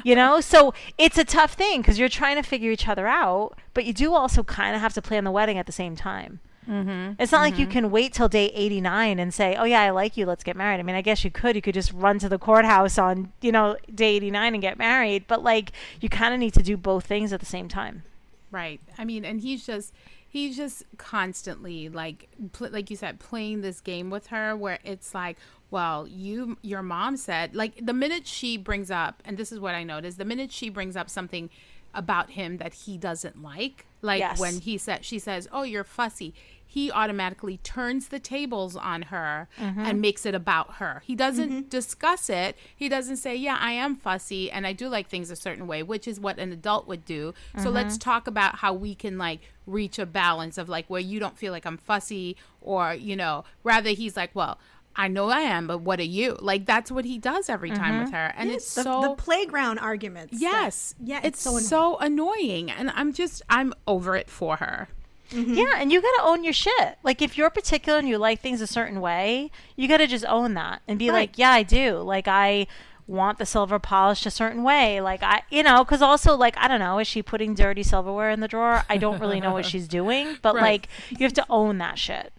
you know so it's a tough thing because you're trying to figure each other out but you do also kind of have to plan the wedding at the same time mm-hmm. it's not like you can wait till day 89 and say oh yeah i like you let's get married i mean i guess you could you could just run to the courthouse on you know day 89 and get married but like you kind of need to do both things at the same time Right. I mean, and he's just he's just constantly like pl- like you said playing this game with her where it's like, well, you your mom said like the minute she brings up and this is what I noticed, the minute she brings up something about him that he doesn't like, like Yes. when he said she says, "Oh, you're fussy." He automatically turns the tables on her mm-hmm. and makes it about her. He doesn't mm-hmm. discuss it. He doesn't say, "Yeah, I am fussy and I do like things a certain way," which is what an adult would do. So mm-hmm. let's talk about how we can like reach a balance of like where you don't feel like I'm fussy or, you know, rather he's like, "Well, I know I am, but what are you?" Like that's what he does every time with her. And it's the, so the playground arguments. that- Yes. yeah, It's, so annoying. so annoying. And I'm just, I'm over it for her. Yeah, mm-hmm. and you got to own your shit. Like if you're particular and you like things a certain way, you got to just own that and be Right. like, "Yeah, I do." Like I want the silver polished a certain way. Like I, you know, because also like I don't know, is she putting dirty silverware in the drawer? I don't really know what <laughs> she's doing, but Right. like you have to own that shit.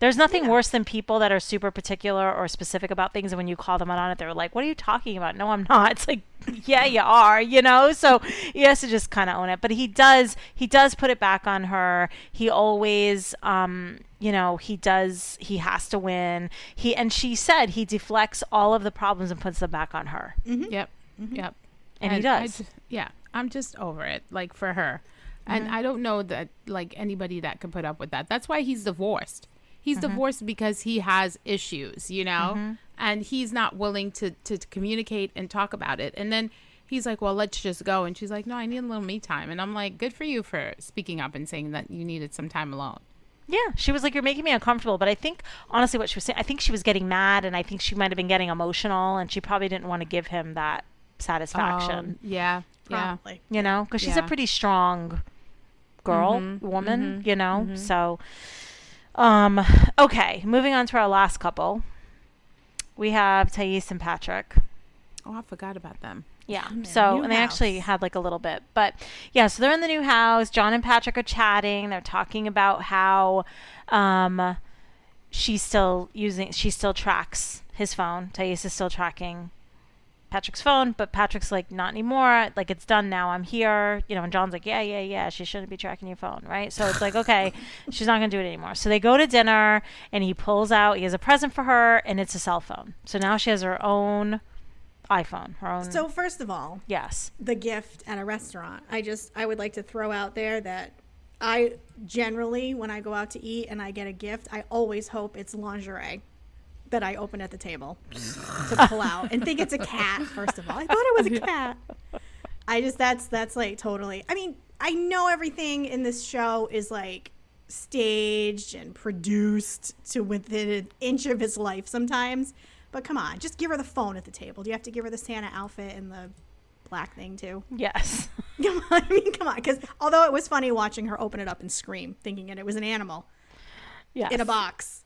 There's nothing worse than people that are super particular or specific about things, and when you call them out on it, they're like, "What are you talking about?" No, I'm not. <laughs> It's like, yeah, you are. You know. So he has to just kind of own it. But he does. He does put it back on her. He always, um, you know, he does. He has to win. He and she said he deflects all of the problems and puts them back on her. Mm-hmm. Yep. Mm-hmm. Yep. And he does. ju- yeah. I'm just over it. Like for her. And mm-hmm. I don't know that like anybody that could put up with that. That's why he's divorced. He's divorced because he has issues, you know? And he's not willing to, to to communicate and talk about it. And then he's like, "Well, let's just go." And she's like, "No, I need a little me time." And I'm like, "Good for you for speaking up and saying that you needed some time alone." Yeah, she was like, "You're making me uncomfortable." But I think, honestly, what she was saying, I think she was getting mad, and I think she might have been getting emotional, and she probably didn't want to give him that satisfaction. Um, yeah. Yeah. Probably. you know, because she's a pretty strong girl, Mhm, woman. mhm, You know, mhm. so. Um. Okay, moving on to our last couple. We have Thais and Patrick. Oh, I forgot about them. Yeah. In their So, new and they actually had like a little bit, but yeah. So they're in the new house. John and Patrick are chatting. They're talking about how, um, she's still using. She still tracks his phone. Thais is still tracking Patrick's phone, but Patrick's like, not anymore. Like it's done now. I'm here. You know. And John's like, yeah, yeah, yeah. She shouldn't be tracking your phone, right? So it's like, okay, <laughs> she's not gonna do it anymore. So they go to dinner, and he pulls out. He has a present for her, and it's a cell phone. So now she has her own iPhone. Her own. So first of all, yes. the gift at a restaurant. I just I would like to throw out there that I generally when I go out to eat and I get a gift, I always hope it's lingerie that I open at the table to pull out and think it's a cat first of all. I thought it was a cat. I just that's that's like totally. I mean, I know everything in this show is like staged and produced to within an inch of his life sometimes. But come on, just give her the phone at the table. Do you have to give her the Santa outfit and the black thing too? Yes. <laughs> Come on, I mean, come on. Because although it was funny watching her open it up and scream, thinking it, it was an animal Yes. in a box.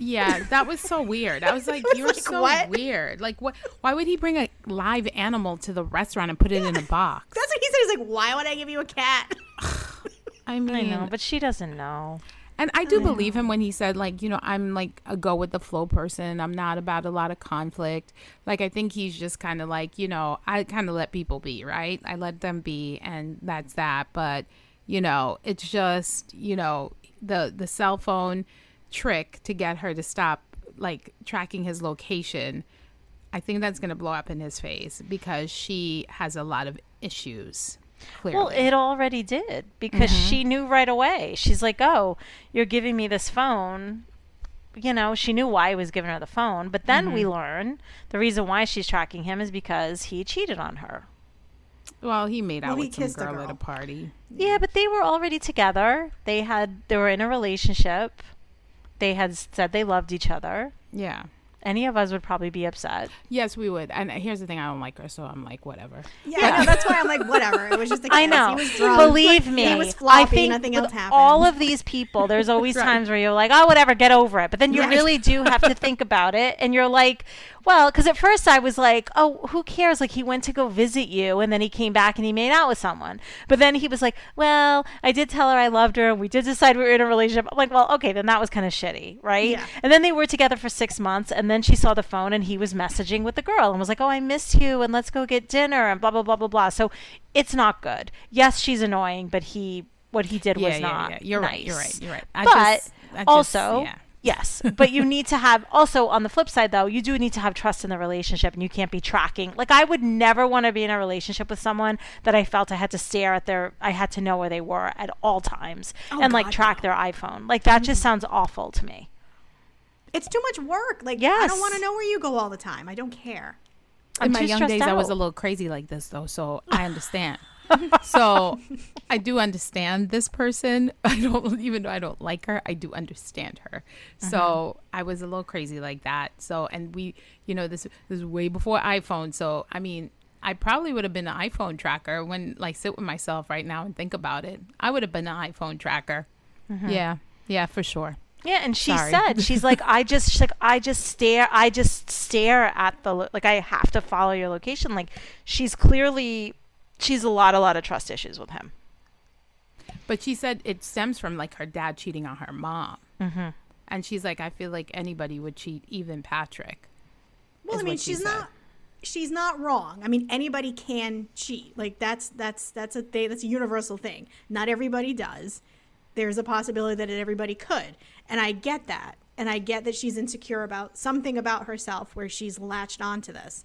Yeah, that was so weird. I was like, <laughs> was "You're like, so what? weird. Like, what? Why would he bring a live animal to the restaurant and put it in a <laughs> box?" That's what he said. He's like, "Why would I give you a cat?" <sighs> I mean, I know, but she doesn't know. and I do believe him when he said, like, you know, I'm like a go with the flow person. I'm not about a lot of conflict. Like, I think he's just kind of like, you know, I kind of let people be, right? I let them be, and that's that. But you know, it's just, you know, the the cell phone trick to get her to stop like tracking his location. I think that's going to blow up in his face because she has a lot of issues. Clearly. Well, it already did because mm-hmm. she knew right away. She's like, "Oh, you're giving me this phone." You know, she knew why he was giving her the phone, but then we mm-hmm. learn the reason why she's tracking him is because he cheated on her. well, he made out Well, he with some kissed a girl, at a party. Yeah, but they were already together. They had they were in a relationship. They had said they loved each other. Yeah. Any of us would probably be upset. Yes, we would. And here's the thing: I don't like her, so I'm like, whatever. Yeah, I know. That's why I'm like, whatever. It was just a kiss. I know. He was drunk. Believe me, he was floppy. I think nothing with else happened. all of these people, there's <laughs> always Right. times where you're like, oh, whatever, get over it. But then you Right. really do have to think about it, and you're like, well, because at first I was like, oh, who cares? Like he went to go visit you, and then he came back and he made out with someone. But then he was like, well, I did tell her I loved her, and we did decide we were in a relationship. I'm like, well, okay, then that was kind of shitty, right? Yeah. And then they were together for six months, and then she saw the phone, and he was messaging with the girl, and was like, "Oh, I missed you, and let's go get dinner," and blah blah blah blah blah. So it's not good. Yes, she's annoying, but he what he did Yeah, was yeah, not. yeah. You're right. You're right. You're right. I But just- also, yeah. yes, but you need to have also on the flip side though, you do need to have trust in the relationship, and you can't be tracking. Like I would never want to be in a relationship with someone that I felt I had to stare at their, I had to know where they were at all times, Oh, and like track no. their iPhone. Like that just sounds awful to me. It's too much work. Like, I don't want to know where you go all the time. I don't care. I'm in my young stressed days, I was a little crazy like this, though, so <laughs> I understand. so I do understand this person. <laughs> I don't, even though I don't like her, I do understand her. So Uh-huh. I was a little crazy like that. So, and we, you know, this, this is way before iPhone. So, I mean, I probably would have been an iPhone tracker when, like, sit with myself right now and think about it. I would have been an iPhone tracker. Mm-hmm. Yeah. Yeah, for sure. Yeah, and she Sorry. said she's like I just she's like I just stare I just stare at the lo- like I have to follow your location. Like she's clearly she's a lot a lot of trust issues with him. But she said it stems from like her dad cheating on her mom. Mm-hmm. And she's like, I feel like anybody would cheat, even Patrick. Well, I mean, what she she's said. not. She's not wrong. I mean, anybody can cheat. Like that's that's that's a thing. That's a universal thing. Not everybody does. There's a possibility that everybody could, and I get that. And I get that she's insecure about something about herself where she's latched onto this.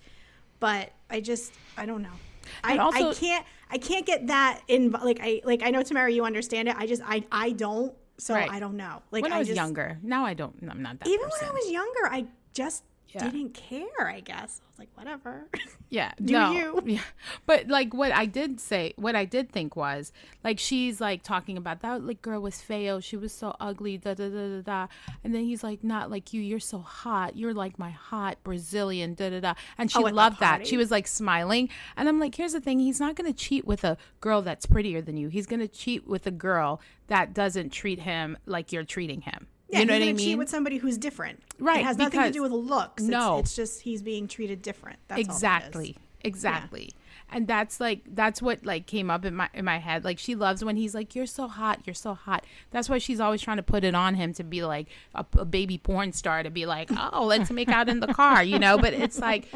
But I just I don't know. I, And I can't I can't get that in like I like I know Tamara you understand it. I just I I don't. So Right. I don't know. Like when I was just, younger. Now I don't. I'm not that even person. when I was younger, I just Yeah. didn't care. I guess I was like, whatever. <laughs> Yeah, Do no, you? <laughs> Yeah, but like what I did say, what I did think was like she's like talking about that like girl was feo, she was so ugly, da da da da da, and then he's like, not like you, you're so hot, you're like my hot Brazilian, da da da, and she Oh, loved that. She was like smiling, and I'm like, here's the thing, he's not gonna cheat with a girl that's prettier than you. He's gonna cheat with a girl that doesn't treat him like you're treating him. Yeah, you know what I gonna cheat mean? with somebody who's different. Right, It has nothing to do with looks. It's, No. it's just he's being treated different. That's all that is. exactly exactly and that's like that's what like came up in my in my head like she loves when he's like you're so hot you're so hot that's why she's always trying to put it on him to be like a, a baby porn star to be like oh let's make out in the car you know but it's like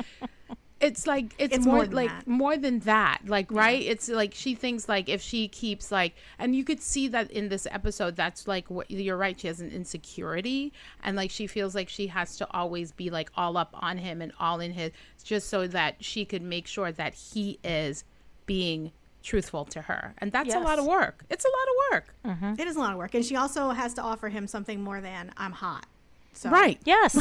it's like it's, It's more, more like that. more than that like right? It's like she thinks like if she keeps like and you could see that in this episode that's like what you're right she has an insecurity and like she feels like she has to always be like all up on him and all in his just so that she could make sure that he is being truthful to her and that's a lot of work. It's a lot of work. Mm-hmm. It is a lot of work, and she also has to offer him something more than I'm hot. So right Yes.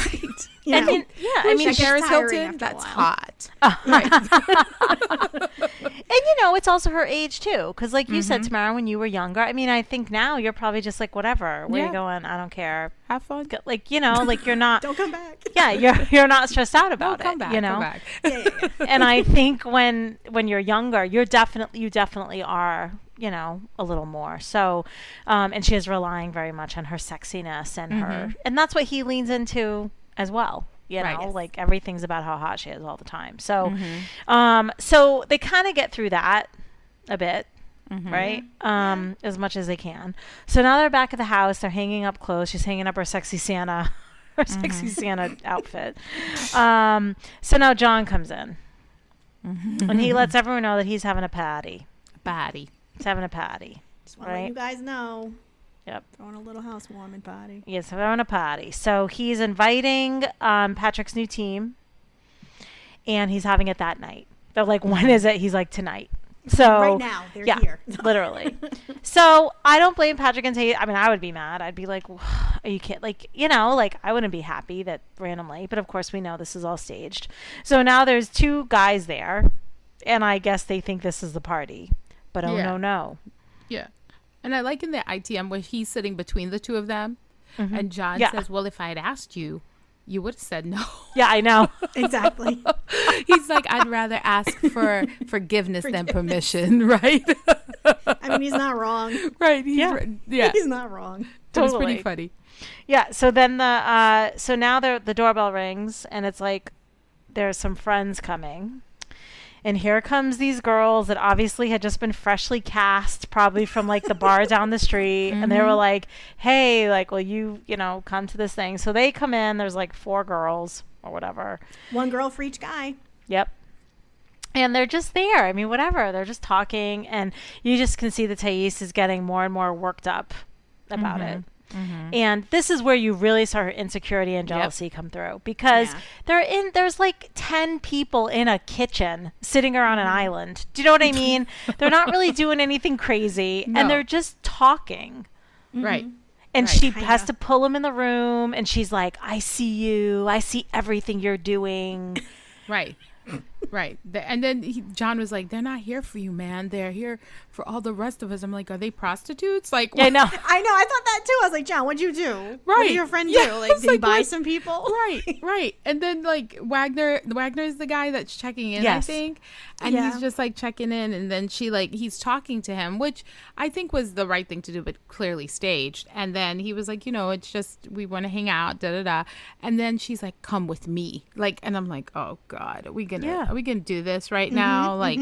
you I know, mean, yeah, I mean, she, gets Paris Hilton that's hot <laughs> right <laughs> and you know, it's also her age too, because like you Mm-hmm. said, Tamara, when you were younger, I mean, I think now you're probably just like whatever. Where Yeah. you going? I don't care. have fun Like you know, like you're not. <laughs> don't come back. yeah, you're you're not stressed out about no, come it. back you know. come back Yeah, yeah, yeah. and I think when when you're younger, you're definitely you definitely are you know a little more. So um and she is relying very much on her sexiness and her and that's what he leans into as well you Right. know Yes. like everything's about how hot she is all the time. So um so they kind of get through that a bit right? Um as much as they can. So now they're back at the house they're hanging up clothes she's hanging up her sexy santa <laughs> her sexy santa outfit. Um so now john comes in. And he lets <laughs> everyone know that he's having a patty. Baddie he's having a party. Just want to let you guys know. Yep. Throwing a little housewarming party. Yes, they're a party. So he's inviting um, Patrick's new team, and he's having it that night. They're like, "When is it?" He's like, "Tonight." So right now, they're yeah, here. <laughs> literally. So I don't blame Patrick and Tate. I mean, I would be mad. I'd be like, "Are you kidding?" Like, you know, like I wouldn't be happy that randomly. But of course, we know this is all staged. So now there's two guys there, and I guess they think this is the party. But oh Yeah. no, no. Yeah. And I like in the ITM where he's sitting between the two of them and John Mm-hmm. Yeah. says, Well, if I had asked you, you would have said no. Yeah, I know. <laughs> exactly. he's like, I'd rather ask for forgiveness than permission, <laughs> right? I mean, he's not wrong. right. He's Yeah. right. Yeah. He's not wrong. It was Totally. pretty funny. Yeah. So then the uh, so now the the doorbell rings and it's like there's some friends coming, and here comes these girls that obviously had just been freshly cast, probably from like the bar <laughs> down the street, and they were mm-hmm. like, "Hey, like, will you you know come to this thing?" So they come in. There's like four girls or whatever. One girl for each guy. Yep. And they're just there. I mean, whatever. They're just talking, and you just can see that Thais is getting more and more worked up about mm-hmm. it. Mm-hmm. And this is where you really saw her insecurity and Yep. jealousy come through because Yeah. they're in. There's like ten people in a kitchen sitting around an mm-hmm. island. Do you know what I mean? <laughs> they're not really doing anything crazy, No. and they're just talking. Right. Mm-hmm. And Right. she Kinda. has to pull him in the room, and she's like, "I see you. I see everything you're doing." <coughs> Right. Right. And then he, John was like, "They're not here for you, man. They're here for all the rest of us." I'm like, "Are they prostitutes?" Like, Yeah, I know. <laughs> I know. I thought that too. I was like, John, what'd you do? What Right. did your friend Yeah, do? Like, did he buy what- some people? <laughs> right, right. And then like Wagner, Wagner is the guy that's checking in, Yes. I think, and Yeah. he's just like checking in, and then she like he's talking to him, which I think was the right thing to do, but clearly staged. And then he was like, you know, it's just we want to hang out, da da da. And then she's like, come with me, like, and I'm like, oh god, are we gonna Yeah. Are we gonna do this right Mm-hmm, now? Like,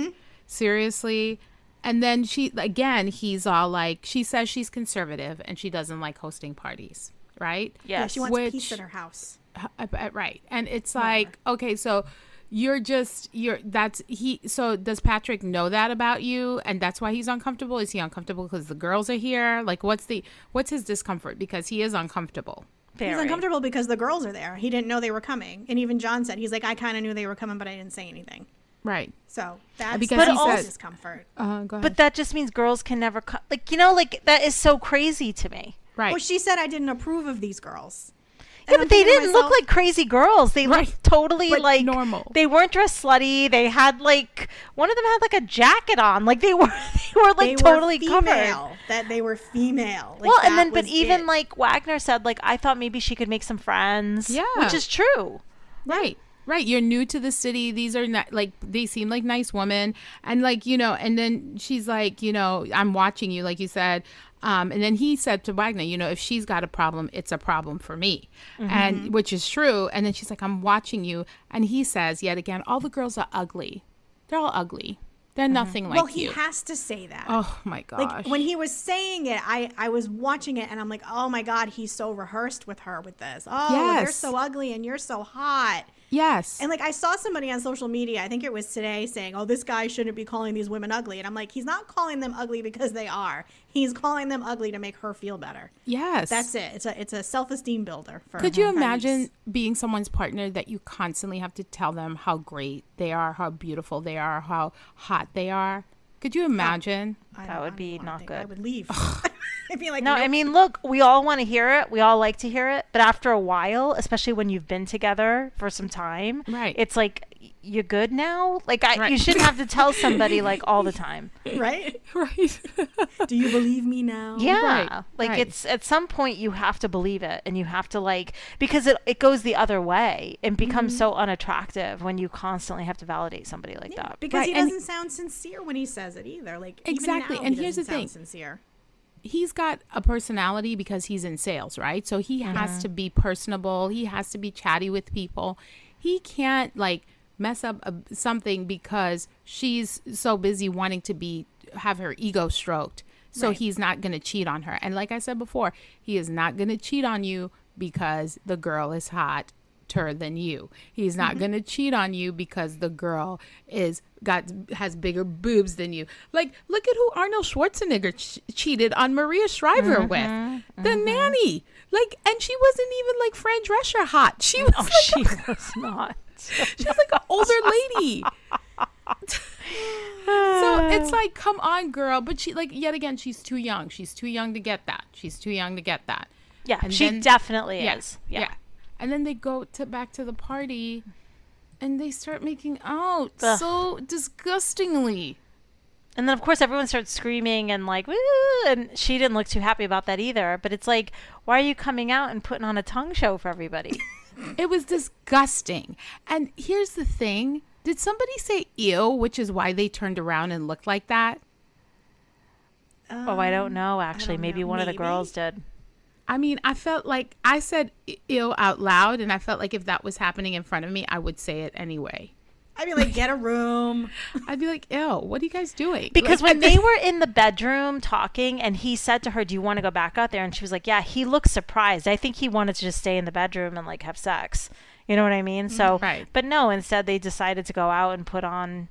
seriously. And then she again, he's all like, she says she's conservative and she doesn't like hosting parties, right? Yeah, she wants Which- peace in her house. Uh, uh, right and it's like okay so you're just you're that's he so does patrick know that about you and that's why he's uncomfortable is he uncomfortable because the girls are here like what's the what's his discomfort because he is uncomfortable He's uncomfortable because the girls are there. He didn't know they were coming. And even John said, he's like, I kind of knew they were coming, but I didn't say anything. right So that's because that's he his said- discomfort. uh go ahead But that just means girls can never co- like you know like that is so crazy to me. right Well, she said I didn't approve of these girls. Yeah, but they didn't look like crazy girls. They Right. looked totally Like like normal. They weren't dressed slutty. They had like one of them had like a jacket on. Like they <laughs> were they were like they totally were covered. female, That they were female. Like, well, and then but even it. like Wagner said like I thought maybe she could make some friends. Yeah. Which is true. Right. Right. You're new to the city. These are not like they seem like nice women. And like, you know, and then she's like, you know, I'm watching you, like you said. Um, and then he said to Wagner, you know, if she's got a problem, it's a problem for me. And which is true. And then she's like, I'm watching you. And he says, yet again, all the girls are ugly. They're all ugly. They're nothing like well, he you. has to say that. oh my gosh. like when he was saying it, I I was watching it and I'm like, oh my god, he's so rehearsed with her with this. Oh, you're so ugly and you're so hot. Yes. And like I saw somebody on social media, I think it was today, saying, "Oh, this guy shouldn't be calling these women ugly." And I'm like, he's not calling them ugly because they are. He's calling them ugly to make her feel better. yes. That's it. It's a it's a self esteem builder. For Could you Tyrese. imagine being someone's partner that you constantly have to tell them how great they are, how beautiful they are, how hot they are? Could you imagine? I That would I be don't wanna not think I would leave. <laughs> <laughs> <laughs> I'd be like, No, I mean, look, we all want to hear it. We all like to hear it. But after a while, especially when you've been together for some time, Right. it's like, y- you good now? Like, I, you shouldn't have to <laughs> tell somebody, like, all the time. right? <laughs> right. Do you believe me now? Yeah. Right, Like, right. it's at some point you have to believe it and you have to, like, because it, it goes the other way and becomes Mm-hmm. so unattractive when you constantly have to validate somebody like that. Because Right, he doesn't sound sincere when he says it either. Like even Exactly, now, and he here's the doesn't thing. sincere. He's got a personality because he's in sales, right? So he has to be personable. He has to be chatty with people. He can't like mess up a, something because she's so busy wanting to be have her ego stroked. So Right. he's not going to cheat on her. And like I said before, he is not going to cheat on you because the girl is hot ter than you. He's not mm-hmm. going to cheat on you because the girl is got has bigger boobs than you. Like look at who Arnold Schwarzenegger ch- cheated on Maria Shriver mm-hmm. with. The mm-hmm. nanny. Like and she wasn't even like Fran Drescher hot. She was Oh, like she a, was not. <laughs> she was like an older lady. <laughs> so it's like come on girl, but she like yet again she's too young. She's too young to get that. She's too young to get that. Yeah, And she then- definitely Yeah, is. yeah. Yeah. And then they go to back to the party and they start making out Ugh. so disgustingly. And then, of course, everyone starts screaming and like, woo! And she didn't look too happy about that either. But it's like, why are you coming out and putting on a tongue show for everybody? <laughs> <laughs> It was disgusting. And here's the thing. Did somebody say ew, which is why they turned around and looked like that? oh, I don't um, know. Actually, don't maybe know. one of the girls did. I mean, I felt like I said ew out loud, and I felt like if that was happening in front of me, I would say it anyway. I'd be like, get a room. <laughs> I'd be like, ew, what are you guys doing? Because Like, when they were in the bedroom talking, and he said to her, "Do you want to go back out there?" and she was like, "Yeah." He looked surprised. I think he wanted to just stay in the bedroom and like have sex. You know what I mean? Mm, so, Right. but no. Instead, they decided to go out and put on.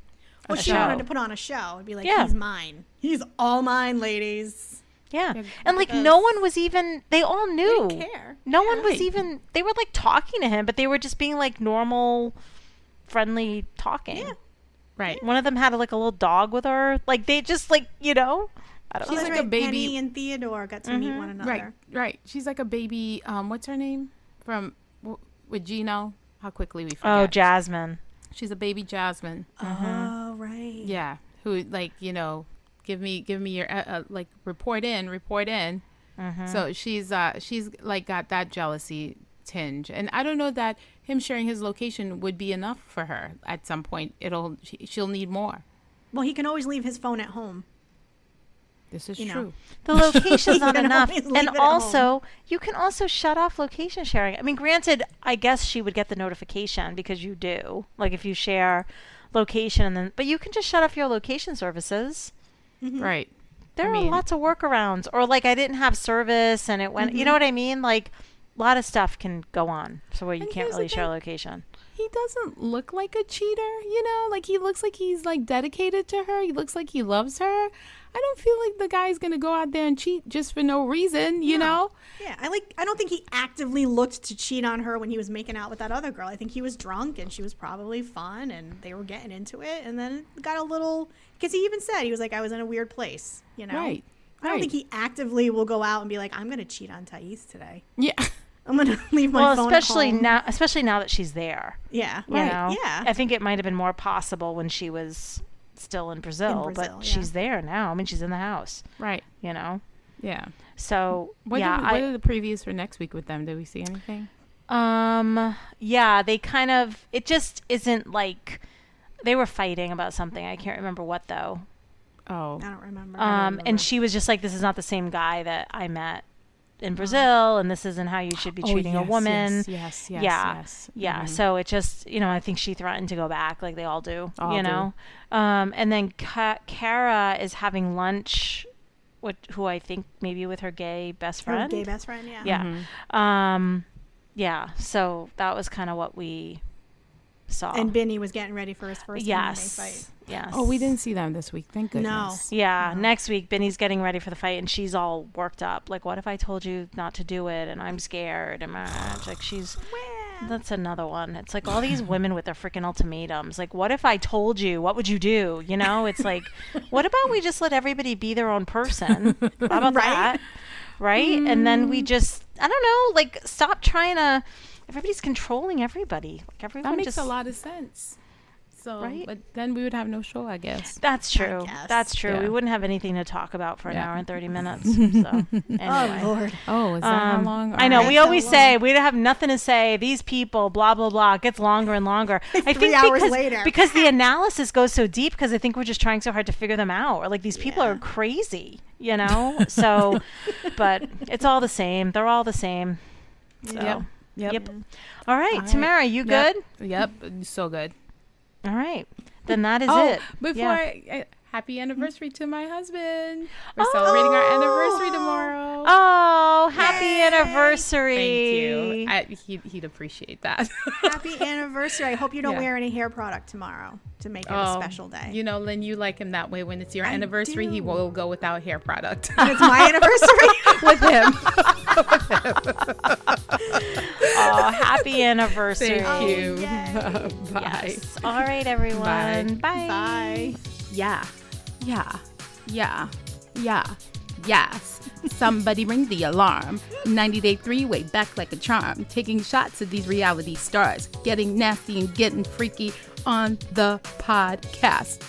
Well, a she show. wanted to put on a show. It'd be like, Yeah. he's mine. He's all mine, ladies. Yeah. Yeah, And like no one was even they all knew. didn't care. No one was even they were like talking to him, but they were just being like normal friendly talking. Yeah. right. One of them had like a little dog with her. Like they just like, you know, I don't She's know. like like a baby- Penny and Theodore got to meet one another. Right, right. She's like a baby. Um, what's her name from w- with Gino? How quickly we forget. Oh, Jasmine. She's a baby Jasmine. Oh, right. Yeah, who like you know, give me give me your uh, uh, like report in, report in. So she's uh she's like got that jealousy tinge, and I don't know that him sharing his location would be enough for her. At some point, it'll she, she'll need more. Well, he can always leave his phone at home. This is You know. true. The location's <laughs> not enough. And also, you can also shut off location sharing. I mean, granted, I guess she would get the notification because you do. Like if you share location and then but you can just shut off your location services. Mm-hmm. Right. There I are mean- lots of workarounds. Or like I didn't have service and it went you mm-hmm. know what I mean? Like a lot of stuff can go on. So where you And can't really share location. He doesn't look like a cheater, you know? Like he looks like he's like dedicated to her. He looks like he loves her. I don't feel like the guy's going to go out there and cheat just for no reason, you know? Yeah, I like. I don't think he actively looked to cheat on her when he was making out with that other girl. I think he was drunk and she was probably fun, and they were getting into it, and then it got a little. Because he even said he was like, "I was in a weird place," you know. Right. I don't right. think he actively will go out and be like, "I'm going to cheat on Thais today. Yeah. <laughs> I'm going to leave my well, phone." at especially home." now especially now that she's there. Yeah. You Right, know? yeah. I think it might have been more possible when she was still in Brazil, Brazil, but yeah. she's there now. I mean, she's in the house, Right. you know. Yeah. So What, yeah, did, what I, are the previews for next week with them? Did we see anything? um, yeah, they kind of it just isn't like they were fighting about something. I can't remember what though. Oh. I don't remember. Um, remember. and she was just like, "This is not the same guy that I met in Brazil, and this isn't how you should be Oh, treating a woman." Yes, yes, yes. yeah, yes. yeah. Mhm. So it just, you know, I think she threatened to go back, like they all do, All you do. know. Um, and then Ka- Kara is having lunch, with who I think maybe with her gay best Her friend. gay best friend. Yeah. yeah. Mhm. Um, yeah. So that was kind of what we saw. And Benny was getting ready for his first yes, fight. Yes. Oh, we didn't see them this week. Thank goodness. No. goodness. Yeah, No. next week Benny's getting ready for the fight and she's all worked up. Like, what if I told you not to do it and I'm scared and uh, it's like she's <sighs> Well, that's another one. It's like all these women with their freaking ultimatums. Like, what if I told you? What would you do? You know, it's like, <laughs> what about we just let everybody be their own person? How about <laughs> Right? that? Right? And then we just, I don't know, like, stop trying to. Everybody's controlling everybody. Like everyone That makes just a lot of sense. So, Right? but then we would have no show, I guess. That's true. guess. That's true. We wouldn't have anything to talk about for an Yeah. hour and thirty <laughs> minutes. So anyway. Oh Lord. Oh, is that how Um, long? I know. All We always so say we don't have nothing to say. These people, blah blah blah. It gets longer and longer. I think hours because, later. because the <laughs> analysis goes so deep. Because I think we're just trying so hard to figure them out. Or like these people Yeah. are crazy, you know. So, <laughs> but it's all the same. They're all the same. So, Yep. Yep. Yep. All right, All right. Tamara, you Yep. good? Yep. So good. All right. Then that is oh, it. before Yeah. I, I, happy mm. anniversary to my husband. We're oh. celebrating our anniversary tomorrow. Oh, happy Yay. anniversary! Thank you. I, he'd, he'd appreciate that. <laughs> Happy anniversary. I hope you don't Yeah. wear any hair product tomorrow to make it a Oh, special day. You know, Lynn, you like him that way. When it's your I anniversary, he will go without hair product And it's my anniversary. <laughs> with him. <laughs> Oh, happy anniversary! Thank you. Oh, yay. Bye. Yes. All right, everyone. Bye. Bye. Yeah. Yeah. Yeah. Yeah. Yes. Somebody ring the alarm. 90 Day 3 way back like a charm. Taking shots at these reality stars. Getting nasty and getting freaky on the podcast.